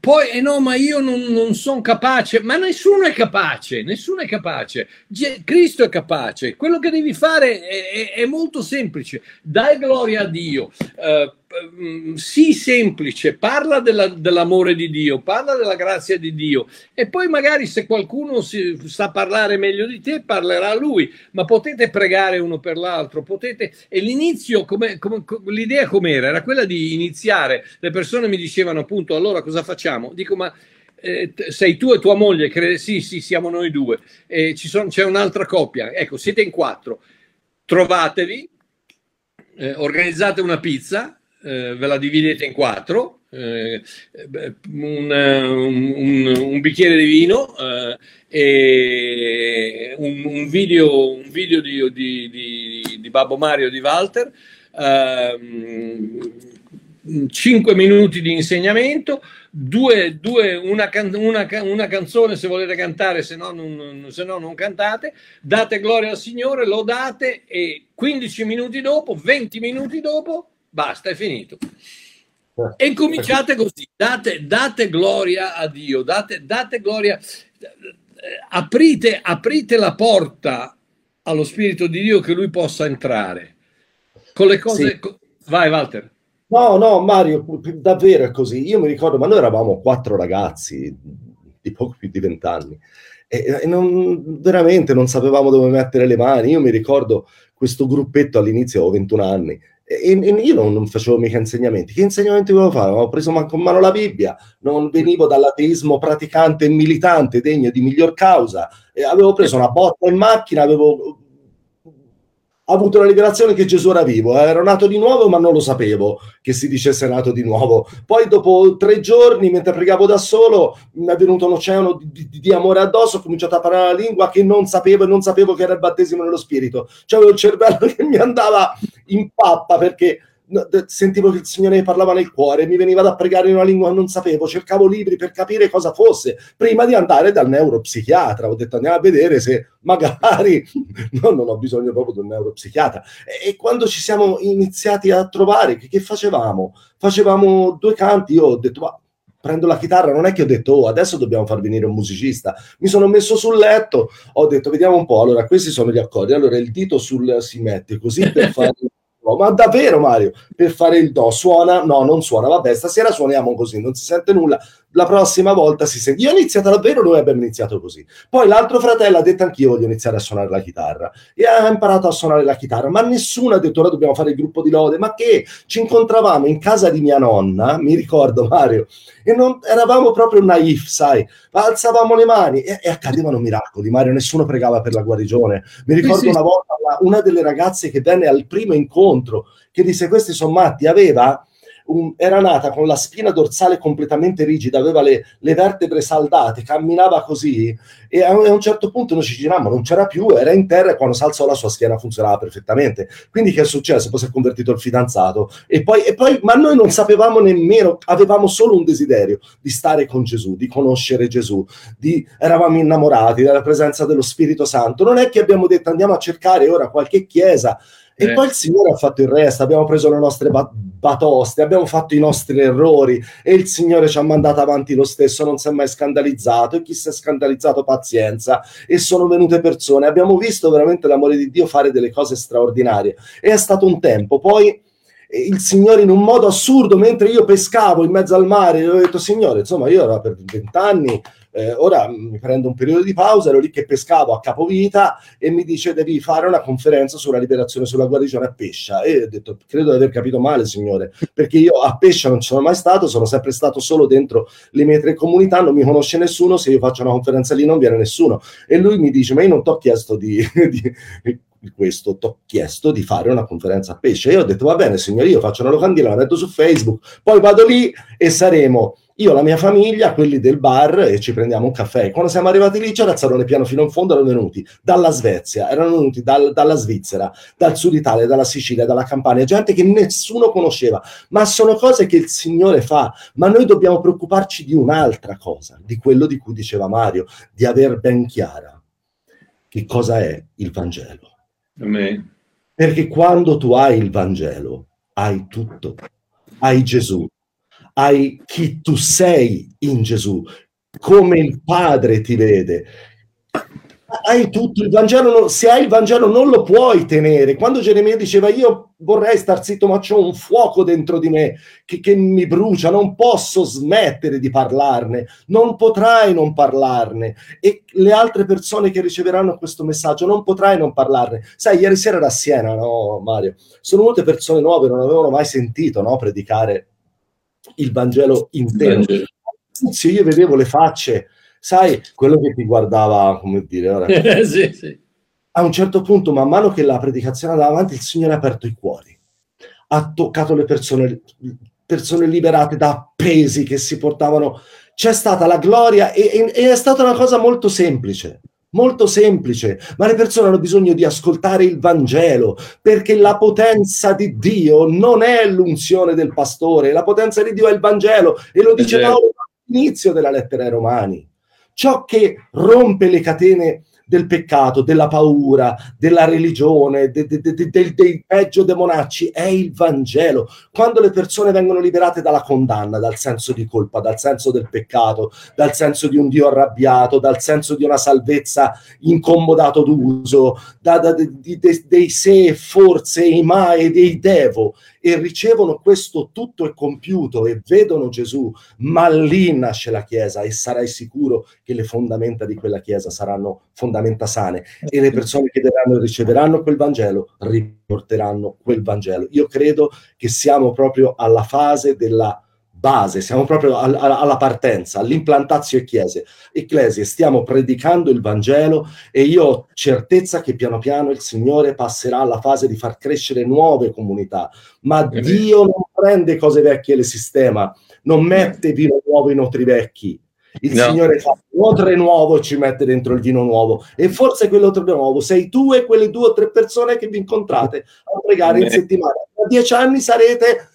poi, eh no, ma io non, non sono capace, ma nessuno è capace, nessuno è capace. G- Cristo è capace. Quello che devi fare è, è, è molto semplice. Dai gloria a Dio. Eh, sii semplice, parla della, dell'amore di Dio, parla della grazia di Dio e poi magari se qualcuno si, sa parlare meglio di te parlerà lui, ma potete pregare uno per l'altro, potete... E l'inizio, come, come, l'idea com'era? Era quella di iniziare, le persone mi dicevano appunto allora cosa facciamo? Dico ma... Eh, sei tu e tua moglie, crede, sì, sì, siamo noi due, eh, sono, c'è un'altra coppia, ecco, siete in quattro, trovatevi, eh, organizzate una pizza, eh, ve la dividete in quattro, eh, un, un, un, bicchiere di vino eh, e un, un, video, un video di, di, di, di Babbo Mario di Walter, 5 ehm, minuti di insegnamento, due, due, una, can, una, una, canzone se volete cantare, se no, non, se no non cantate, date gloria al Signore, lo date e 15 minuti dopo, 20 minuti dopo, basta, è finito. Eh. E incominciate così, date, date gloria a Dio, date, date gloria, aprite, aprite la porta allo Spirito di Dio che lui possa entrare. Con le cose... Sì. Vai Walter. No, no, Mario, davvero è così. Io mi ricordo, ma noi eravamo quattro ragazzi di poco più di vent'anni e, e non, veramente non sapevamo dove mettere le mani. Io mi ricordo questo gruppetto all'inizio, avevo 21 anni, e, io non, non, facevo mica insegnamenti. Che insegnamenti volevo fare? Avevo preso con mano la Bibbia, non venivo dall'ateismo praticante e militante degno di miglior causa. E avevo preso una botta in macchina, avevo avuto la rivelazione che Gesù era vivo, eh. ero nato di nuovo ma non lo sapevo che si dicesse nato di nuovo. Poi dopo tre giorni, mentre pregavo da solo, mi è venuto un oceano di, di, di, amore addosso, ho cominciato a parlare la lingua che non sapevo e non sapevo che era il battesimo nello spirito. Cioè avevo il cervello [LAUGHS] che mi andava in pappa perché sentivo che il Signore parlava nel cuore, mi veniva da pregare in una lingua che non sapevo, cercavo libri per capire cosa fosse, prima di andare dal neuropsichiatra. Ho detto andiamo a vedere se magari [LAUGHS] no, non ho bisogno proprio di un neuropsichiatra. E, e quando ci siamo iniziati a trovare, che, che facevamo? Facevamo due canti, io ho detto ma prendo la chitarra, non è che ho detto oh, adesso dobbiamo far venire un musicista. Mi sono messo sul letto, ho detto vediamo un po', allora questi sono gli accordi, allora il dito sul si mette così per fare. [LAUGHS] Ma davvero Mario, per fare il do suona? No, non suona. Vabbè, stasera suoniamo così, non si sente nulla. La prossima volta si sente. Io ho iniziato davvero, noi abbiamo iniziato così. Poi l'altro fratello ha detto anch'io voglio iniziare a suonare la chitarra. E ha imparato a suonare la chitarra, ma nessuno ha detto ora dobbiamo fare il gruppo di lode. Ma che? Ci incontravamo in casa di mia nonna, mi ricordo Mario, e non, eravamo proprio naif, sai, alzavamo le mani e, e accadevano miracoli. Mario, nessuno pregava per la guarigione. Mi ricordo sì, sì. una volta una delle ragazze che venne al primo incontro che disse questi sono matti, aveva un, era nata con la spina dorsale completamente rigida, aveva le, le vertebre saldate, camminava così e a, a, un certo punto noi ci girammo, non c'era più, era in terra e quando si alzò la sua schiena funzionava perfettamente. Quindi che è successo? Poi si è convertito il fidanzato e poi, e poi, ma noi non sapevamo nemmeno, avevamo solo un desiderio di stare con Gesù, di conoscere Gesù, di, eravamo innamorati della presenza dello Spirito Santo. Non è che abbiamo detto andiamo a cercare ora qualche chiesa e eh. poi il Signore ha fatto il resto, abbiamo preso le nostre batoste, abbiamo fatto i nostri errori e il Signore ci ha mandato avanti lo stesso, non si è mai scandalizzato e chi si è scandalizzato pazienza e sono venute persone, abbiamo visto veramente l'amore di Dio fare delle cose straordinarie e è stato un tempo, poi il Signore in un modo assurdo, mentre io pescavo in mezzo al mare, ho detto Signore, insomma io ero per vent'anni eh, ora mi prendo un periodo di pausa, ero lì che pescavo a capovita e mi dice devi fare una conferenza sulla liberazione, sulla guarigione a Pescia. E ho detto, credo di aver capito male, signore, perché io a Pescia non ci sono mai stato, sono sempre stato solo dentro le mie tre comunità, non mi conosce nessuno, se io faccio una conferenza lì non viene nessuno. E lui mi dice, ma io non ti ho chiesto di, [LAUGHS] di questo, ti ho chiesto di fare una conferenza a pesce. Io ho detto, va bene, signore, io faccio una locandina, la metto su Facebook, poi vado lì e saremo io, la mia famiglia, quelli del bar e ci prendiamo un caffè. Quando siamo arrivati lì c'era il piano fino in fondo, erano venuti dalla Svezia, erano venuti dal, dalla Svizzera, dal sud Italia, dalla Sicilia, dalla Campania, gente che nessuno conosceva, ma sono cose che il Signore fa, ma noi dobbiamo preoccuparci di un'altra cosa, di quello di cui diceva Mario, di aver ben chiara che cosa è il Vangelo. Amen. Perché quando tu hai il Vangelo, hai tutto, hai Gesù, hai chi tu sei in Gesù, come il Padre ti vede. Hai tutto il Vangelo, se hai il Vangelo non lo puoi tenere. Quando Geremia diceva io vorrei star zitto, ma c'ho un fuoco dentro di me che, che mi brucia, non posso smettere di parlarne, non potrai non parlarne. E le altre persone che riceveranno questo messaggio non potrai non parlarne. Sai, ieri sera era a Siena, no, Mario? Sono molte persone nuove, non avevano mai sentito no, predicare il Vangelo intero. Sì, io vedevo le facce, sai, quello che ti guardava, come dire, ora, [LAUGHS] sì, sì. a un certo punto, man mano che la predicazione andava avanti, il Signore ha aperto i cuori, ha toccato le persone, persone liberate da appesi che si portavano. C'è stata la gloria e, e, e è stata una cosa molto semplice molto semplice, ma le persone hanno bisogno di ascoltare il Vangelo, perché la potenza di Dio non è l'unzione del pastore, la potenza di Dio è il Vangelo e lo dice Paolo all'inizio della lettera ai Romani. Ciò che rompe le catene del peccato, della paura, della religione, de, de, de, dei peggio demonacci, è il Vangelo. Quando le persone vengono liberate dalla condanna, dal senso di colpa, dal senso del peccato, dal senso di un Dio arrabbiato, dal senso di una salvezza incomodato d'uso, da, da, dei se, forse, i mai, dei devo, e ricevono questo tutto è compiuto e vedono Gesù, ma lì nasce la Chiesa e sarai sicuro che le fondamenta di quella Chiesa saranno fondamenta sane e le persone che daranno e riceveranno quel Vangelo riporteranno quel Vangelo. Io credo che siamo proprio alla fase della base, siamo proprio al, alla partenza, all'implantazione chiese, ecclesie, stiamo predicando il Vangelo e io ho certezza che piano piano il Signore passerà alla fase di far crescere nuove comunità, ma Dio non prende cose vecchie e le sistema, non mette vino nuovo in otri vecchi, il no. Signore fa un odore nuovo e ci mette dentro il vino nuovo. E forse quell'odore nuovo sei tu e quelle due o tre persone che vi incontrate a pregare in settimana. Tra dieci anni sarete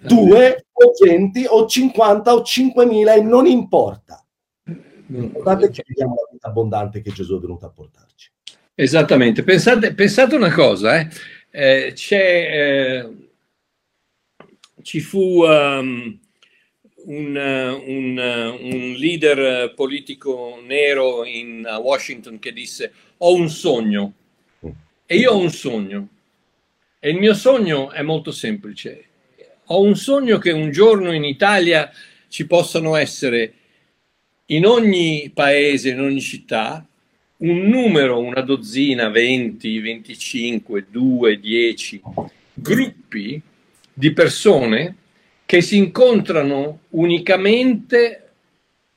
due o 20 o 50 o 5.000 e non importa. L'importante che viviamo la vita abbondante che Gesù è venuto a portarci. Esattamente. Pensate, pensate una cosa, eh? Eh, c'è, eh, ci fu um, un, un, un, leader politico nero in Washington che disse ho un sogno e io ho un sogno E il mio sogno è molto semplice. Ho un sogno che un giorno in Italia ci possano essere in ogni paese, in ogni città, un numero, una dozzina, 20, 25, 2, 10 gruppi di persone che si incontrano unicamente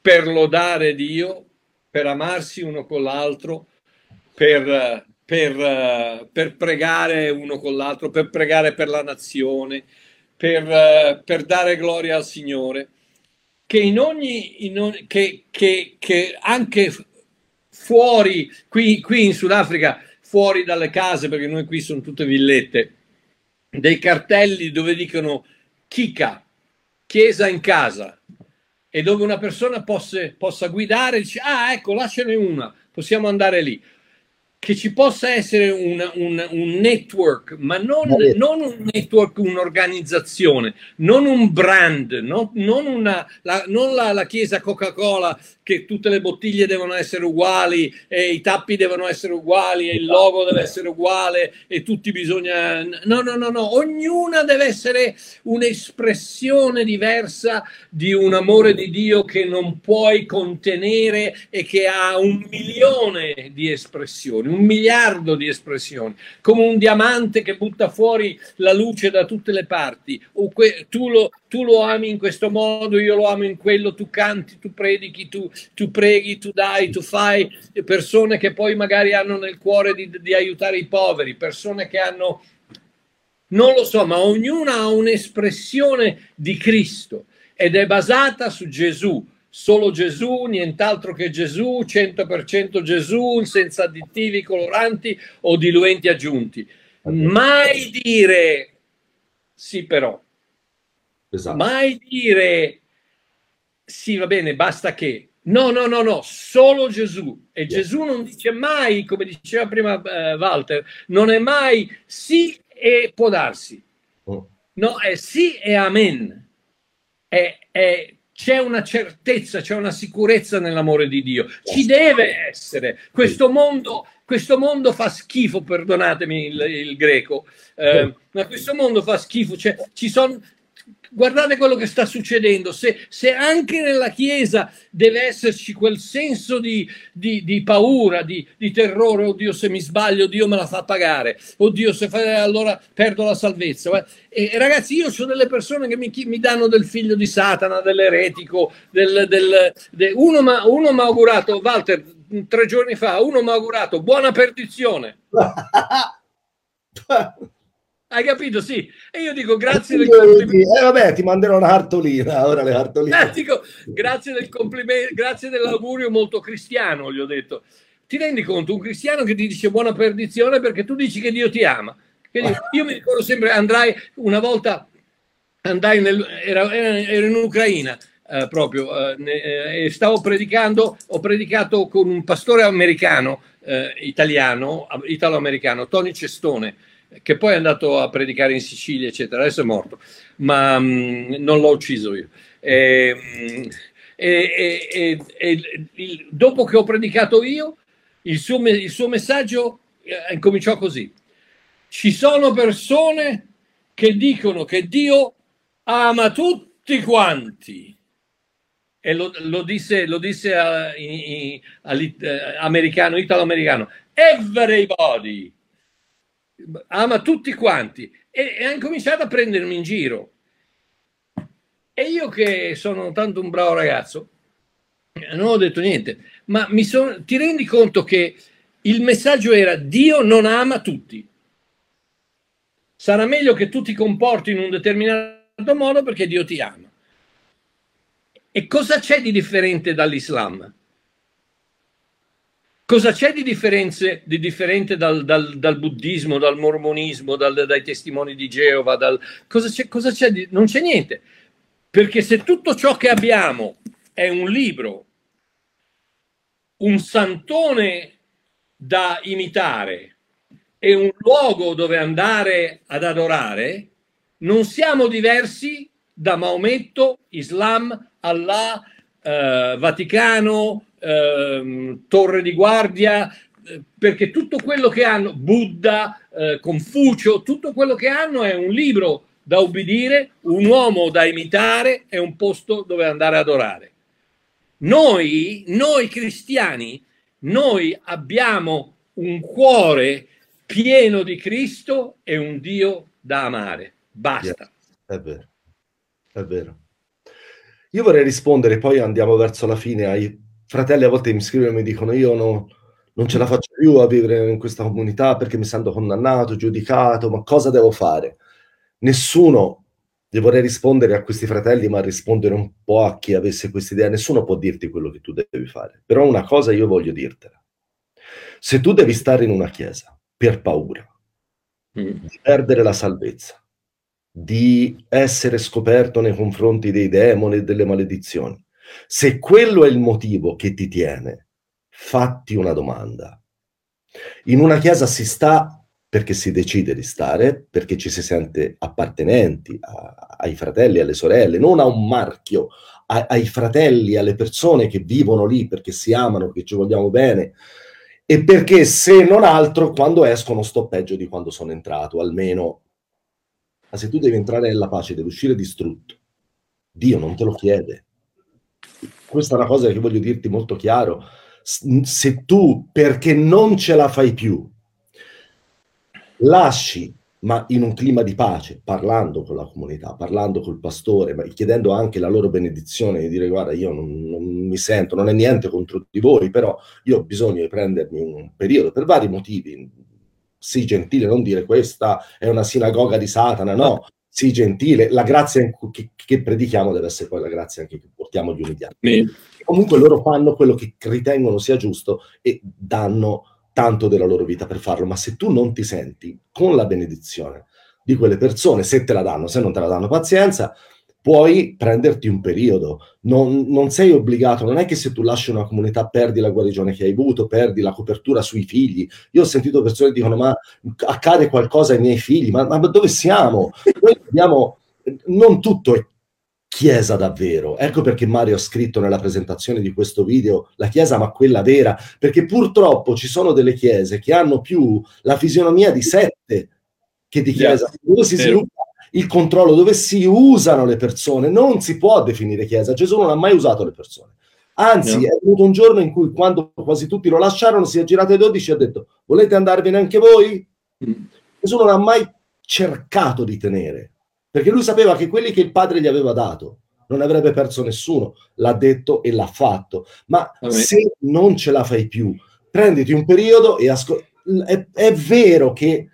per lodare Dio, per amarsi uno con l'altro, per, per, per pregare uno con l'altro, per pregare per la nazione, per, per dare gloria al Signore, che, in ogni, in ogni che, che, che anche fuori, qui, qui in Sudafrica, fuori dalle case, perché noi qui sono tutte villette, dei cartelli dove dicono Kika, chiesa in casa, e dove una persona possa, possa guidare dice, ah ecco, lasciane una, possiamo andare lì che ci possa essere una, un, un, network, ma non, non, un network, un'organizzazione, non un brand, no? non, una, la, non la, la, chiesa Coca-Cola che tutte le bottiglie devono essere uguali e i tappi devono essere uguali e il logo deve essere uguale e tutti bisogna... No, no, no, no, ognuna deve essere un'espressione diversa di un amore di Dio che non puoi contenere e che ha un milione di espressioni un miliardo di espressioni, come un diamante che butta fuori la luce da tutte le parti. Tu, lo, tu, lo, ami in questo modo, io lo amo in quello, tu canti, tu predichi, tu, tu preghi, tu dai, tu fai. Persone che poi magari hanno nel cuore di, di aiutare i poveri, persone che hanno... Non lo so, ma ognuna ha un'espressione di Cristo ed è basata su Gesù solo Gesù, nient'altro che Gesù, 100% Gesù, senza additivi, coloranti o diluenti aggiunti. Mai dire sì però. Esatto. Mai dire sì va bene, basta che. No, no, no, no, solo Gesù. E yeah. Gesù non dice mai, come diceva prima uh, Walter, non è mai sì e può darsi. Oh. No, è sì e amen. È, è c'è una certezza, c'è una sicurezza nell'amore di Dio. Ci deve essere. Questo mondo, questo mondo fa schifo, perdonatemi il, il greco, eh, ma questo mondo fa schifo. Cioè, ci sono guardate quello che sta succedendo. Se, se, anche nella Chiesa deve esserci quel senso di, di, di paura, di, di, terrore, oddio se mi sbaglio, Dio me la fa pagare, oddio se fa, allora perdo la salvezza. E, ragazzi, io ho delle persone che mi, mi, danno del figlio di Satana, dell'eretico, del, del, de, uno mi ha augurato, Walter, tre giorni fa, uno mi ha augurato buona perdizione. [LAUGHS] Hai capito? Sì. E io dico grazie del complimento. Eh vabbè, ti manderò una cartolina, ora le cartoline. Eh, dico, grazie del complimento, grazie dell'augurio molto cristiano, gli ho detto. Ti rendi conto, un cristiano che ti dice buona perdizione perché tu dici che Dio ti ama. Quindi [LAUGHS] io mi ricordo sempre, andrai una volta, andai nel, era, era in Ucraina, eh, proprio, eh, ne, eh, e stavo predicando, ho predicato con un pastore americano, eh, italiano, italo-americano, Tony Cestone, che poi è andato a predicare in Sicilia, eccetera, adesso è morto, ma mh, mm, non l'ho ucciso io. E, e, e, e il, dopo che ho predicato io, il suo, il suo messaggio eh, cominciò così. Ci sono persone che dicono che Dio ama tutti quanti. E lo, lo disse, lo disse all'americano, italo-americano. Everybody ama tutti quanti e, e hanno cominciato a prendermi in giro. E io che sono tanto un bravo ragazzo, non ho detto niente, ma mi son, ti rendi conto che il messaggio era Dio non ama tutti. Sarà meglio che tu ti comporti in un determinato modo perché Dio ti ama. E cosa c'è di differente dall'Islam? Cosa c'è di, di differente dal, dal, dal, buddismo, dal mormonismo, dal, dai testimoni di Geova? Cosa c'è, cosa c'è di, non c'è niente. Perché se tutto ciò che abbiamo è un libro, un santone da imitare e un luogo dove andare ad adorare, non siamo diversi da Maometto, Islam, Allah, eh, Vaticano, ehm, torre di guardia, perché tutto quello che hanno, Buddha, eh, Confucio, tutto quello che hanno è un libro da ubbidire, un uomo da imitare e un posto dove andare ad adorare. Noi, noi cristiani, noi abbiamo un cuore pieno di Cristo e un Dio da amare. Basta. Yes, è vero, è vero. Io vorrei rispondere, poi andiamo verso la fine, ai fratelli a volte mi scrivono e mi dicono io no, non ce la faccio più a vivere in questa comunità perché mi sento condannato, giudicato, ma cosa devo fare? Nessuno, io vorrei rispondere a questi fratelli, ma rispondere un po' a chi avesse questa idea, nessuno può dirti quello che tu devi fare. Però una cosa io voglio dirtela. Se tu devi stare in una chiesa per paura mm. di perdere la salvezza, di essere scoperto nei confronti dei demoni e delle maledizioni, se quello è il motivo che ti tiene, fatti una domanda. In una chiesa si sta perché si decide di stare, perché ci si sente appartenenti a, ai fratelli, alle sorelle, non a un marchio, a, ai fratelli, alle persone che vivono lì perché si amano, che ci vogliamo bene, e perché se non altro quando escono sto peggio di quando sono entrato, almeno. Ma se tu devi entrare nella pace, devi uscire distrutto, Dio non te lo chiede. Questa è una cosa che voglio dirti molto chiaro. Se tu, perché non ce la fai più, lasci, ma in un clima di pace, parlando con la comunità, parlando col pastore, ma chiedendo anche la loro benedizione di dire guarda io non, non mi sento, non è niente contro di voi, però io ho bisogno di prendermi un periodo per vari motivi. Sii gentile, non dire questa è una sinagoga di Satana, no, sii gentile, la grazia che, che, predichiamo deve essere poi la grazia anche che portiamo agli uniti. Comunque loro fanno quello che ritengono sia giusto e danno tanto della loro vita per farlo, ma se tu non ti senti con la benedizione di quelle persone, se te la danno, se non te la danno, pazienza, puoi prenderti un periodo, non, non, sei obbligato, non è che se tu lasci una comunità perdi la guarigione che hai avuto, perdi la copertura sui figli. Io ho sentito persone che dicono ma accade qualcosa ai miei figli, ma, ma dove siamo? [LAUGHS] Noi abbiamo, non tutto è Chiesa davvero. Ecco perché Mario ha scritto nella presentazione di questo video la Chiesa, ma quella vera, perché purtroppo ci sono delle chiese che hanno più la fisionomia di sette che di Chiesa, dove si sviluppa il controllo, dove si usano le persone. Non si può definire Chiesa. Gesù non ha mai usato le persone. Anzi, no. è venuto un giorno in cui, quando quasi tutti lo lasciarono, si è girato ai dodici e ha detto: Volete andarvene anche voi? Mm. Gesù non ha mai cercato di tenere perché lui sapeva che quelli che il padre gli aveva dato non avrebbe perso nessuno, l'ha detto e l'ha fatto. Ma Vabbè. se non ce la fai più, prenditi un periodo e ascolta. È, è, vero che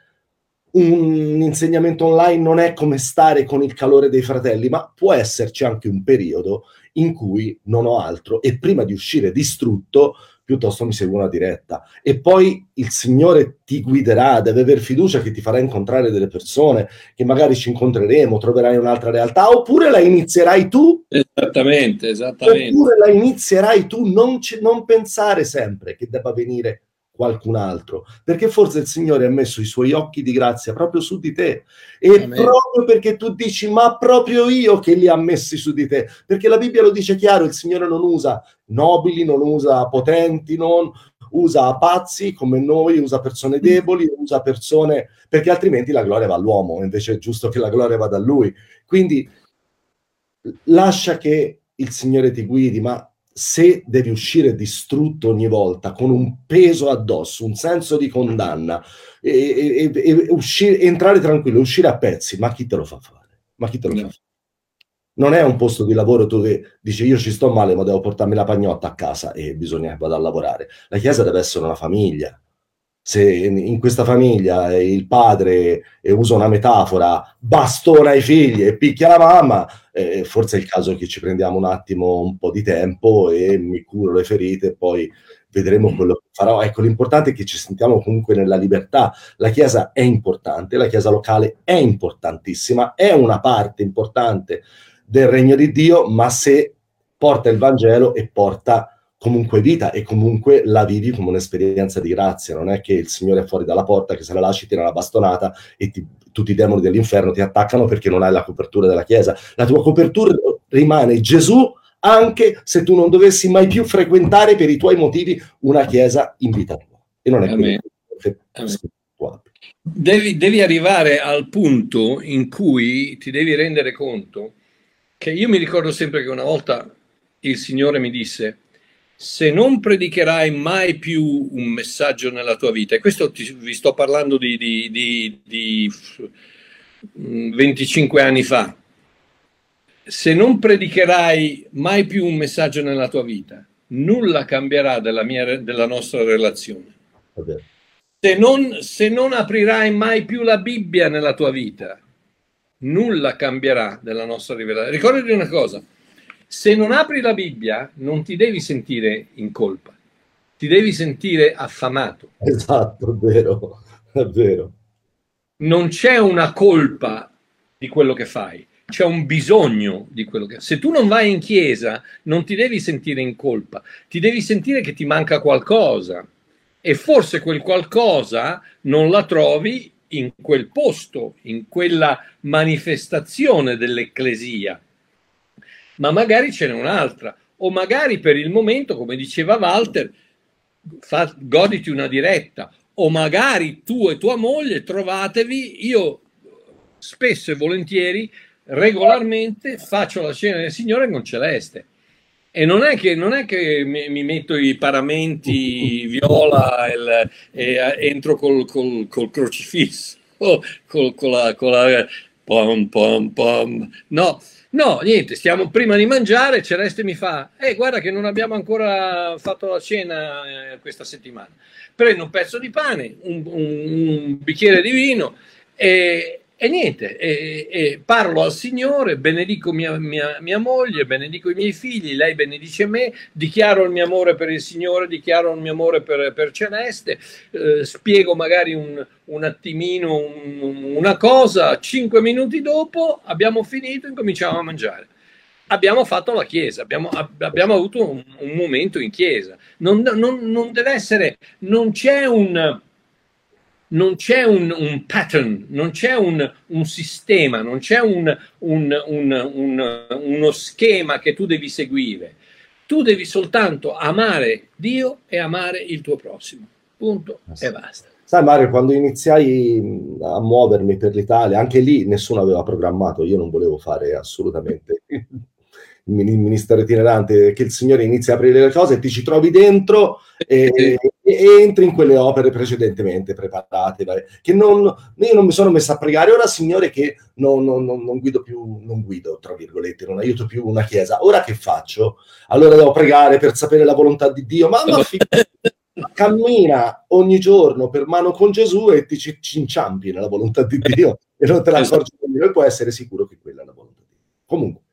un insegnamento online non è come stare con il calore dei fratelli, ma può esserci anche un periodo in cui non ho altro e prima di uscire distrutto piuttosto mi seguo una diretta. E poi il Signore ti guiderà, deve aver fiducia che ti farà incontrare delle persone, che magari ci incontreremo, troverai un'altra realtà, oppure la inizierai tu. Esattamente, esattamente. Oppure la inizierai tu, non, c- non pensare sempre che debba venire qualcun altro, perché forse il Signore ha messo i suoi occhi di grazia proprio su di te e Amen. proprio perché tu dici ma proprio io che li ha messi su di te, perché la Bibbia lo dice chiaro, il Signore non usa nobili, non usa potenti, non usa pazzi come noi, usa persone mm. deboli, usa persone perché altrimenti la gloria va all'uomo, invece è giusto che la gloria vada a lui. Quindi lascia che il Signore ti guidi, ma se devi uscire distrutto ogni volta con un peso addosso, un senso di condanna, e, e, e uscire, entrare tranquillo, uscire a pezzi, ma chi te lo fa fare? Ma chi te lo no. fa fare? Non è un posto di lavoro dove dici io ci sto male, ma devo portarmi la pagnotta a casa e bisogna che vada a lavorare. La chiesa deve essere una famiglia se in questa famiglia il padre, e uso una metafora, bastona i figli e picchia la mamma, eh, forse è il caso che ci prendiamo un attimo un po' di tempo e mi curo le ferite e poi vedremo quello che farò. Ecco, l'importante è che ci sentiamo comunque nella libertà. La Chiesa è importante, la Chiesa locale è importantissima, è una parte importante del regno di Dio, ma se porta il Vangelo e porta comunque vita e comunque la vivi come un'esperienza di grazia, non è che il Signore è fuori dalla porta, che se la lasci tira una bastonata e ti, tutti i demoni dell'inferno ti attaccano perché non hai la copertura della Chiesa. La tua copertura rimane Gesù anche se tu non dovessi mai più frequentare per i tuoi motivi una Chiesa in vita tua. e non è che devi, devi arrivare al punto in cui ti devi rendere conto che io mi ricordo sempre che una volta il Signore mi disse se non predicherai mai più un messaggio nella tua vita, e questo ti, vi sto parlando di, di, di, di 25 anni fa, se non predicherai mai più un messaggio nella tua vita, nulla cambierà della, mia, della nostra relazione. Se non, se non aprirai mai più la Bibbia nella tua vita, nulla cambierà della nostra rivelazione. Ricordati una cosa, se non apri la Bibbia non ti devi sentire in colpa, ti devi sentire affamato. Esatto, è vero, è vero. Non c'è una colpa di quello che fai, c'è un bisogno di quello che... Se tu non vai in chiesa non ti devi sentire in colpa, ti devi sentire che ti manca qualcosa e forse quel qualcosa non la trovi in quel posto, in quella manifestazione dell'ecclesia, ma magari ce n'è un'altra, o magari per il momento, come diceva Walter, fa, goditi una diretta, o magari tu e tua moglie trovatevi, io spesso e volentieri, regolarmente faccio la cena del Signore con Celeste. E non è che, non è che mi, mi, metto i paramenti viola e, e entro col, col, col crocifisso, [LAUGHS] col, con la, con la pom, pom, pom. No, no, niente, stiamo prima di mangiare, Celeste mi fa, eh, guarda che non abbiamo ancora fatto la cena eh, questa settimana. Prendo un pezzo di pane, un, un, un bicchiere di vino e, e niente, e, e parlo al Signore, benedico mia, mia, mia, moglie, benedico i miei figli, lei benedice me, dichiaro il mio amore per il Signore, dichiaro il mio amore per, per Celeste, eh, spiego magari un, un attimino un, una cosa, cinque minuti dopo abbiamo finito e incominciamo a mangiare. Abbiamo fatto la chiesa, abbiamo, abbiamo avuto un, un, momento in chiesa. Non, non, non deve essere, non c'è un non c'è un, un pattern, non c'è un, un sistema, non c'è un, uno schema che tu devi seguire. Tu devi soltanto amare Dio e amare il tuo prossimo. Punto ah, e basta. Sai Mario, quando iniziai a muovermi per l'Italia, anche lì nessuno aveva programmato, io non volevo fare assolutamente [LAUGHS] il ministero itinerante, che il Signore inizia a aprire le cose e ti ci trovi dentro e, e entri in quelle opere precedentemente preparate, che non, io non mi sono messo a pregare, ora Signore che non, non, non, guido più, non guido, tra virgolette, non aiuto più una chiesa, ora che faccio? Allora devo pregare per sapere la volontà di Dio, ma, ma cammina ogni giorno per mano con Gesù e ti ci, ci inciampi nella volontà di Dio e non te la esatto. accorgi nemmeno. E puoi essere sicuro che quella è la volontà di Dio. Comunque,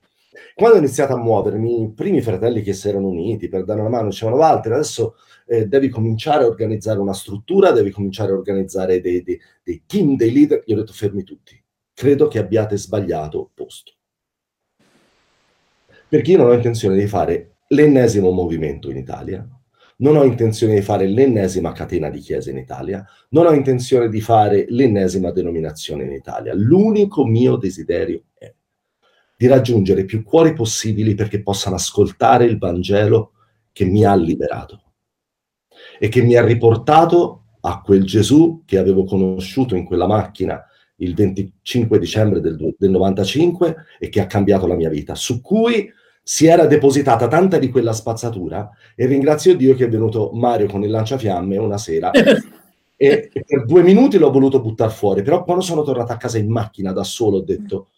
quando ho iniziato a muovermi, i primi fratelli che si erano uniti per dare una mano dicevano Walter, adesso eh, devi cominciare a organizzare una struttura, devi cominciare a organizzare dei, dei, dei team, dei leader. Io ho detto fermi tutti, credo che abbiate sbagliato posto. Perché io non ho intenzione di fare l'ennesimo movimento in Italia, non ho intenzione di fare l'ennesima catena di chiese in Italia, non ho intenzione di fare l'ennesima denominazione in Italia. L'unico mio desiderio di raggiungere più cuori possibili perché possano ascoltare il Vangelo che mi ha liberato e che mi ha riportato a quel Gesù che avevo conosciuto in quella macchina il 25 dicembre del, del 95 e che ha cambiato la mia vita, su cui si era depositata tanta di quella spazzatura e ringrazio Dio che è venuto Mario con il lanciafiamme una sera e, [LAUGHS] e, per due minuti l'ho voluto buttare fuori, però quando sono tornato a casa in macchina da solo ho detto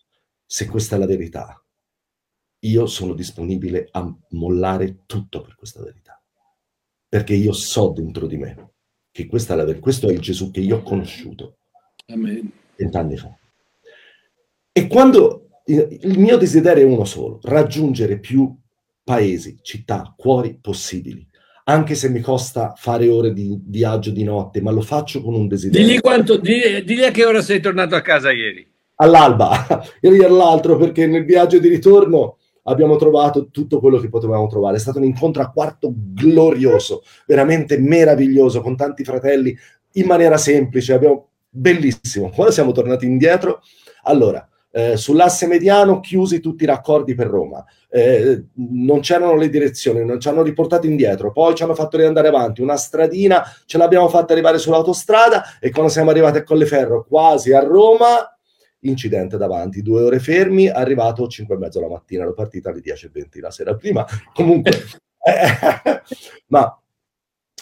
se questa è la verità, io sono disponibile a mollare tutto per questa verità perché io so dentro di me che questa è la verità, questo è il Gesù che io ho conosciuto vent'anni fa. E quando il mio desiderio è uno solo, raggiungere più paesi, città, cuori possibili, anche se mi costa fare ore di viaggio di notte, ma lo faccio con un desiderio. Digli, quanto, digli, digli a che ora sei tornato a casa ieri. All'alba, [LAUGHS] ieri all'altro, perché nel viaggio di ritorno abbiamo trovato tutto quello che potevamo trovare. È stato un incontro a quarto glorioso, veramente meraviglioso, con tanti fratelli, in maniera semplice, abbiamo... bellissimo. Quando siamo tornati indietro, allora, eh, sull'asse mediano chiusi tutti i raccordi per Roma, eh, non c'erano le direzioni, non ci hanno riportato indietro, poi ci hanno fatto riandare avanti, una stradina ce l'abbiamo fatta arrivare sull'autostrada e quando siamo arrivati a Colleferro, quasi a Roma, incidente davanti, due ore fermi, arrivato 5 e mezzo la mattina, l'ho partita alle 10 e 20 la sera prima, [LAUGHS] comunque, eh, [LAUGHS] ma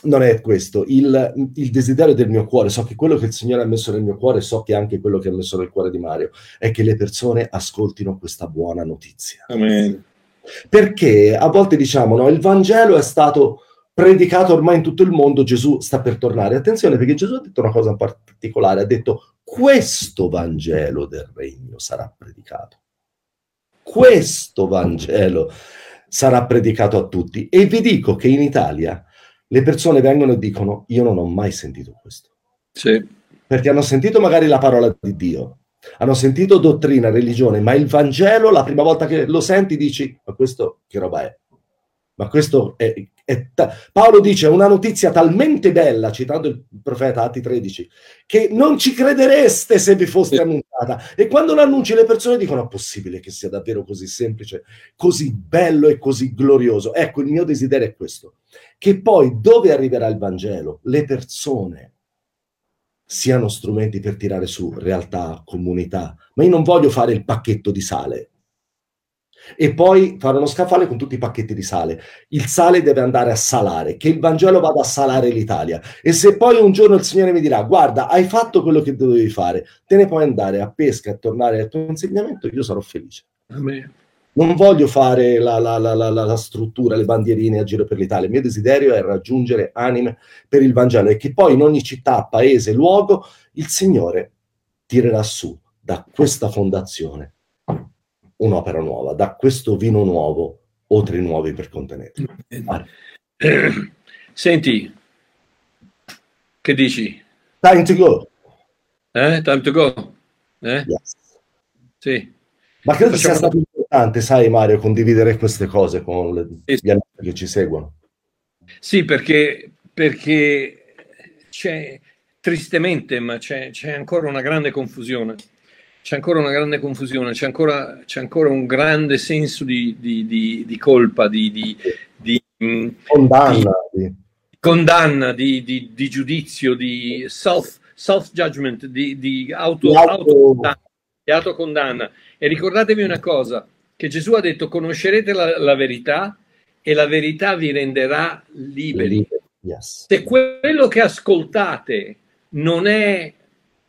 non è questo, il, il, desiderio del mio cuore, so che quello che il Signore ha messo nel mio cuore, so che anche quello che ha messo nel cuore di Mario, è che le persone ascoltino questa buona notizia. Amen. Perché a volte diciamo, no, il Vangelo è stato predicato ormai in tutto il mondo, Gesù sta per tornare. Attenzione perché Gesù ha detto una cosa particolare, ha detto questo Vangelo del regno sarà predicato. Questo Vangelo sarà predicato a tutti. E vi dico che in Italia le persone vengono e dicono io non ho mai sentito questo. Sì. Perché hanno sentito magari la parola di Dio, hanno sentito dottrina, religione, ma il Vangelo la prima volta che lo senti dici ma questo che roba è? Ma questo è, ta- Paolo dice una notizia talmente bella, citando il profeta Atti 13, che non ci credereste se vi foste annunciata. E quando l'annunci le persone dicono è possibile che sia davvero così semplice, così bello e così glorioso. Ecco, il mio desiderio è questo, che poi dove arriverà il Vangelo, le persone siano strumenti per tirare su realtà, comunità. Ma io non voglio fare il pacchetto di sale e poi fare uno scaffale con tutti i pacchetti di sale. Il sale deve andare a salare, che il Vangelo vada a salare l'Italia. E se poi un giorno il Signore mi dirà, guarda, hai fatto quello che dovevi fare, te ne puoi andare a pesca e tornare al tuo insegnamento, io sarò felice. Amen. Non voglio fare la, la, la, la, struttura, le bandierine a giro per l'Italia. Il mio desiderio è raggiungere anime per il Vangelo e che poi in ogni città, paese, luogo, il Signore tirerà su da questa fondazione un'opera nuova, da questo vino nuovo otri nuovi per contenerlo. [CLEARS THROAT] Senti, che dici? Time to go. Eh? Time to go. Eh? Yes. Sì. Ma credo Facciamo... sia stato importante, sai Mario, condividere queste cose con le, gli amici che ci seguono. Sì, perché, perché c'è, tristemente, ma c'è, c'è ancora una grande confusione c'è ancora una grande confusione, c'è ancora, c'è ancora un grande senso di, di, di, di colpa, di, mm, condanna, condanna di, giudizio, di self, judgment, di, auto, auto, autocondanna. E ricordatevi una cosa, che Gesù ha detto conoscerete la, la verità e la verità vi renderà liberi. Yes. Se quello che ascoltate non è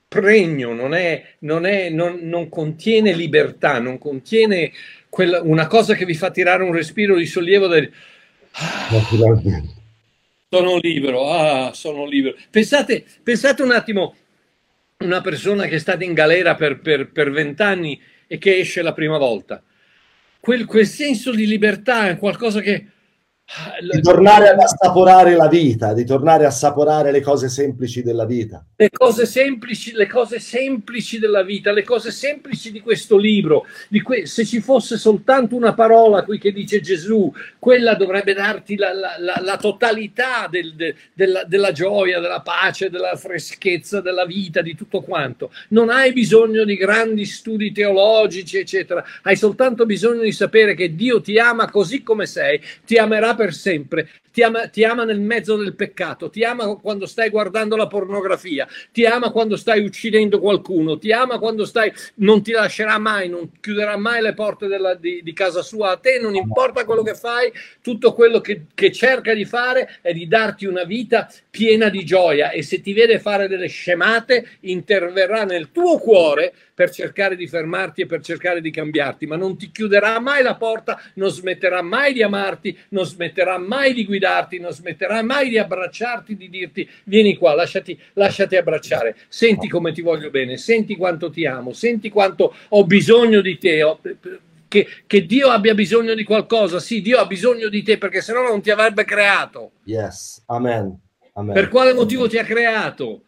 pregno, non, è, non, è, non, non contiene libertà, non contiene quella, una cosa che vi fa tirare un respiro di sollievo del... Ah, sono libero, ah, sono libero. Pensate, pensate un attimo, una persona che è stata in galera per, vent'anni e che esce la prima volta. Quel, quel senso di libertà è qualcosa che di tornare ad assaporare la vita, di tornare a assaporare le cose semplici della vita. Le cose semplici, le cose semplici della vita, le cose semplici di questo libro. Di que- se ci fosse soltanto una parola qui che dice Gesù, quella dovrebbe darti la, la, la, la totalità del, de, della, della gioia, della pace, della freschezza della vita, di tutto quanto. Non hai bisogno di grandi studi teologici, eccetera. Hai soltanto bisogno di sapere che Dio ti ama così come sei, ti amerà per sempre, ti ama, ti ama nel mezzo del peccato, ti ama quando stai guardando la pornografia, ti ama quando stai uccidendo qualcuno, ti ama quando stai, non ti lascerà mai, non chiuderà mai le porte della, di, di, casa sua. A te, non importa quello che fai, tutto quello che, che cerca di fare è di darti una vita piena di gioia e se ti vede fare delle scemate interverrà nel tuo cuore per cercare di fermarti e per cercare di cambiarti, ma non ti chiuderà mai la porta, non smetterà mai di amarti, non smetterà mai di guidarti, non smetterà mai di abbracciarti, di dirti vieni qua, lasciati, lasciati abbracciare, senti come ti voglio bene, senti quanto ti amo, senti quanto ho bisogno di te. Ho, che, che, Dio abbia bisogno di qualcosa, sì, Dio ha bisogno di te perché sennò non ti avrebbe creato. Yes, amen. amen. Per quale motivo ti ha creato?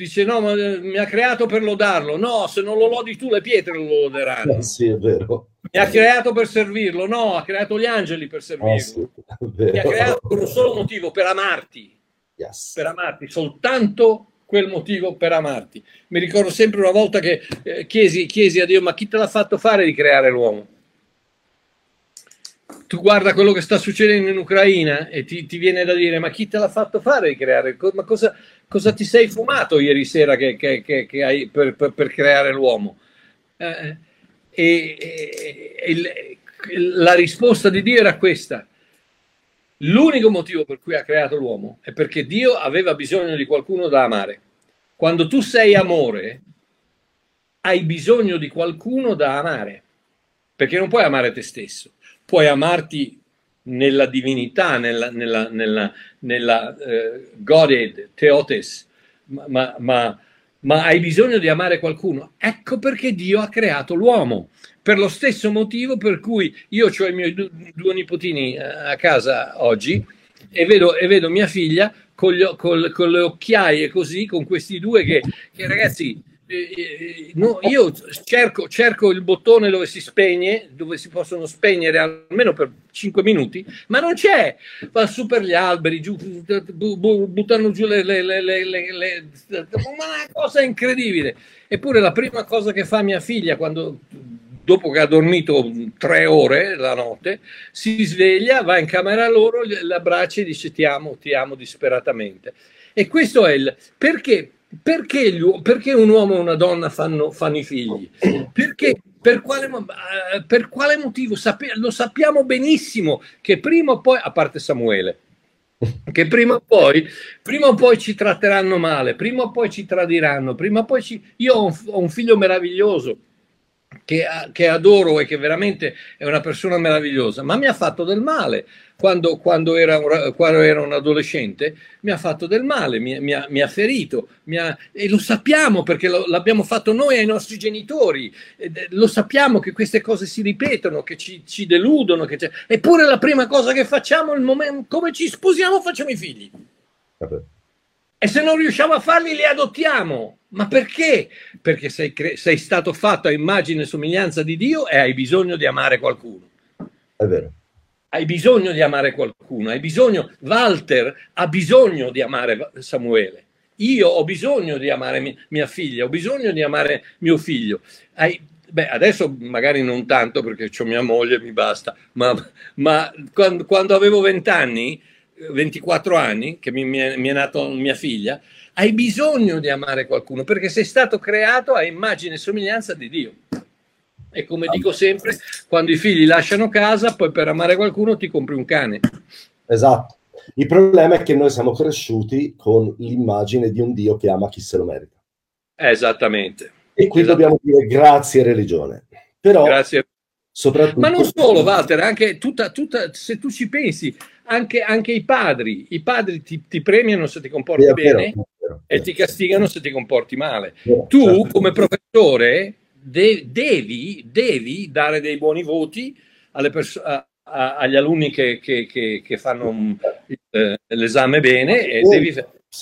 Dice no, ma eh, mi ha creato per lodarlo. No, se non lo lodi tu, le pietre lo loderanno. Eh sì, è vero. Mi ha creato per servirlo. No, ha creato gli angeli per servirlo. Eh sì, mi ha creato per un solo motivo, per amarti. Yes. Per amarti. Soltanto quel motivo per amarti. Mi ricordo sempre una volta che eh, chiesi, chiesi a Dio, ma chi te l'ha fatto fare di creare l'uomo? Tu guarda quello che sta succedendo in Ucraina e ti, ti viene da dire, ma chi te l'ha fatto fare di creare? Ma cosa, cosa ti sei fumato ieri sera che, che, che, che hai per, per, per, creare l'uomo? Eh, e, e, e, la risposta di Dio era questa. L'unico motivo per cui ha creato l'uomo è perché Dio aveva bisogno di qualcuno da amare. Quando tu sei amore, hai bisogno di qualcuno da amare, perché non puoi amare te stesso, puoi amarti nella divinità, nella, nella, nella, nella uh, Godhead, Theotes, ma, ma, ma hai bisogno di amare qualcuno. Ecco perché Dio ha creato l'uomo per lo stesso motivo per cui io ho i miei due nipotini eh, a casa oggi e vedo, e vedo mia figlia con, gli, con, con, le occhiaie così, con questi due che, che ragazzi, eh, eh, no, io cerco, cerco, il bottone dove si spegne, dove si possono spegnere almeno per 5 minuti, ma non c'è. Va su per gli alberi, giù, buttano giù le, le, le, le, una cosa incredibile. Eppure la prima cosa che fa mia figlia quando dopo che ha dormito tre ore la notte, si sveglia, va in camera loro, le abbraccia e dice ti amo, ti amo disperatamente. E questo è il perché, perché, gli, perché un uomo e una donna fanno, fanno i figli? Perché per quale, eh, per quale motivo? Sape, lo sappiamo benissimo che prima o poi, a parte Samuele, che prima o poi, prima o poi ci tratteranno male, prima o poi ci tradiranno, prima o poi ci... Io ho un, ho un figlio meraviglioso, che, che, adoro e che veramente è una persona meravigliosa, ma mi ha fatto del male. Quando, quando, era, un, quando era, un, adolescente mi ha fatto del male, mi, mi, ha, mi ha, ferito mi ha, e lo sappiamo perché lo, l'abbiamo fatto noi ai nostri genitori, lo sappiamo che queste cose si ripetono, che ci, ci deludono, che eppure la prima cosa che facciamo, il momento, come ci sposiamo, facciamo i figli. Vabbè. E se non riusciamo a farli, li adottiamo. Ma perché? Perché sei, cre- sei stato fatto a immagine e somiglianza di Dio e hai bisogno di amare qualcuno. È vero. Hai bisogno di amare qualcuno, hai bisogno, Walter ha bisogno di amare Samuele. Io ho bisogno di amare mi- mia figlia, ho bisogno di amare mio figlio. Hai, beh, adesso magari non tanto perché ho mia moglie e mi basta, ma, ma quando, quando avevo vent'anni 24 anni, che mi, mi, è, mi è nata mia figlia, hai bisogno di amare qualcuno perché sei stato creato a immagine e somiglianza di Dio. E come dico sempre, quando i figli lasciano casa, poi per amare qualcuno ti compri un cane. Esatto. Il problema è che noi siamo cresciuti con l'immagine di un Dio che ama chi se lo merita. Esattamente. E qui dobbiamo dire grazie religione. Però grazie. Soprattutto... Ma non solo, Walter, anche tutta, tutta, se tu ci pensi, anche, anche i padri, i padri ti, ti, premiano se ti comporti è bene vero, vero, e ti castigano se ti comporti male. Vero, tu, certo. come professore, de- devi, devi, dare dei buoni voti perso- a, a, agli alunni che, che, che, che fanno eh, l'esame bene e devi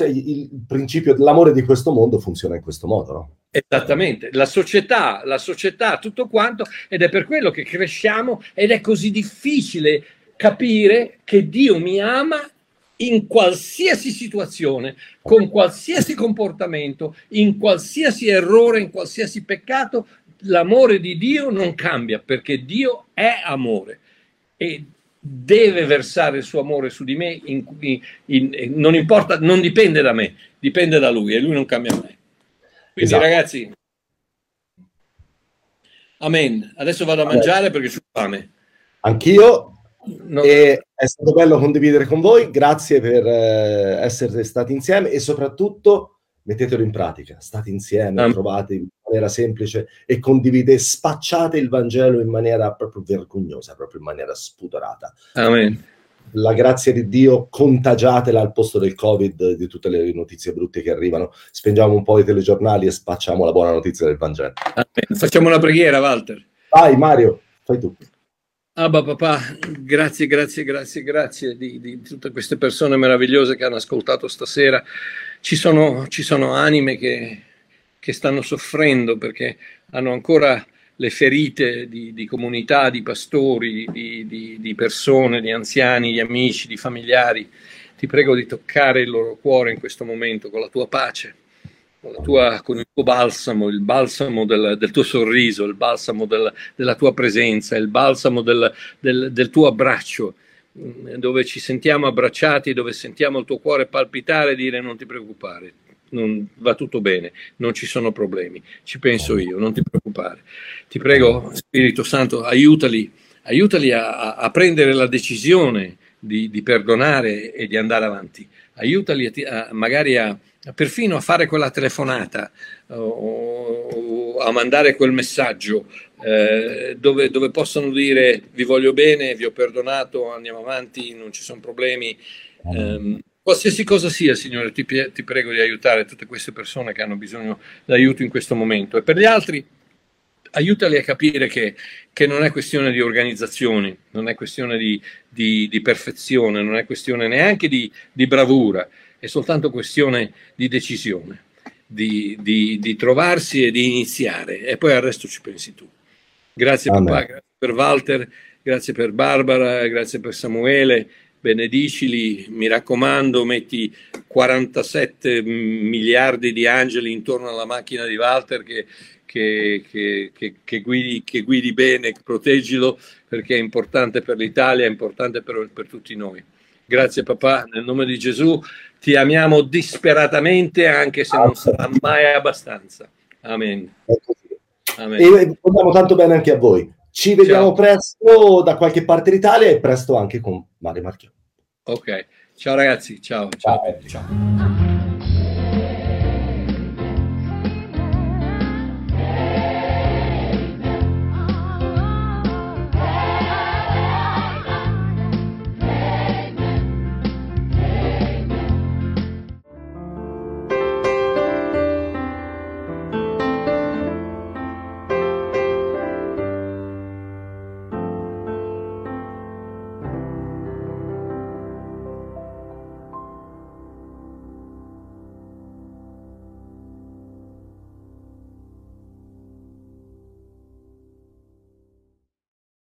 il principio dell'amore di questo mondo funziona in questo modo, no? Esattamente, la società, la società, tutto quanto, ed è per quello che cresciamo ed è così difficile capire che Dio mi ama in qualsiasi situazione, con qualsiasi comportamento, in qualsiasi errore, in qualsiasi peccato, l'amore di Dio non cambia perché Dio è amore e deve versare il suo amore su di me, in, in, in, non importa, non dipende da me, dipende da lui e lui non cambia mai. Quindi esatto. ragazzi, amen. Adesso vado a mangiare perché ho fame. Anch'io. No. E è stato bello condividere con voi, grazie per eh, essere stati insieme e soprattutto mettetelo in pratica, state insieme, Amen. trovate in maniera semplice e condividete, spacciate il Vangelo in maniera proprio vergognosa, proprio in maniera spudorata. Amen la grazia di Dio, contagiatela al posto del Covid, di tutte le notizie brutte che arrivano. Spengiamo un po' i telegiornali e spacciamo la buona notizia del Vangelo. Facciamo una preghiera, Walter. Vai, Mario, fai tu. Abba papà, grazie, grazie, grazie, grazie di, di, tutte queste persone meravigliose che hanno ascoltato stasera. Ci sono, ci sono anime che, che stanno soffrendo perché hanno ancora le ferite di, di comunità, di pastori, di, di, persone, di anziani, di amici, di familiari. Ti prego di toccare il loro cuore in questo momento con la tua pace. Tua, con il tuo balsamo, il balsamo del, del tuo sorriso, il balsamo del, della tua presenza, il balsamo del, del tuo abbraccio, mm, dove ci sentiamo abbracciati, dove sentiamo il tuo cuore palpitare e dire non ti preoccupare, non, va tutto bene, non ci sono problemi, ci penso io, non ti preoccupare. Ti prego, Spirito Santo, aiutali, aiutali a, a prendere la decisione di, di, perdonare e di andare avanti, aiutali a, a, magari a perfino a fare quella telefonata o, a mandare quel messaggio eh, dove, dove, possono dire vi voglio bene, vi ho perdonato, andiamo avanti, non ci sono problemi. Eh, qualsiasi cosa sia, Signore, ti, ti, prego di aiutare tutte queste persone che hanno bisogno d'aiuto in questo momento. E per gli altri, aiutali a capire che, che non è questione di organizzazioni, non è questione di, di, di perfezione, non è questione neanche di, di bravura è soltanto questione di decisione, di, di, di, trovarsi e di iniziare e poi al resto ci pensi tu. Grazie Amen. papà, grazie per Walter, grazie per Barbara, grazie per Samuele, benedicili, mi raccomando, metti 47 miliardi di angeli intorno alla macchina di Walter che, che, che, che guidi, guidi, bene, proteggilo perché è importante per l'Italia, è importante per, per tutti noi. Grazie papà, nel nome di Gesù ti amiamo disperatamente anche se non sarà mai abbastanza. Amen. Amen. E vogliamo tanto bene anche a voi. Ci vediamo Ciao. presto da qualche parte d'Italia e presto anche con Mario Marchio. Ok, ciao ragazzi, ciao. ciao. ciao. ciao.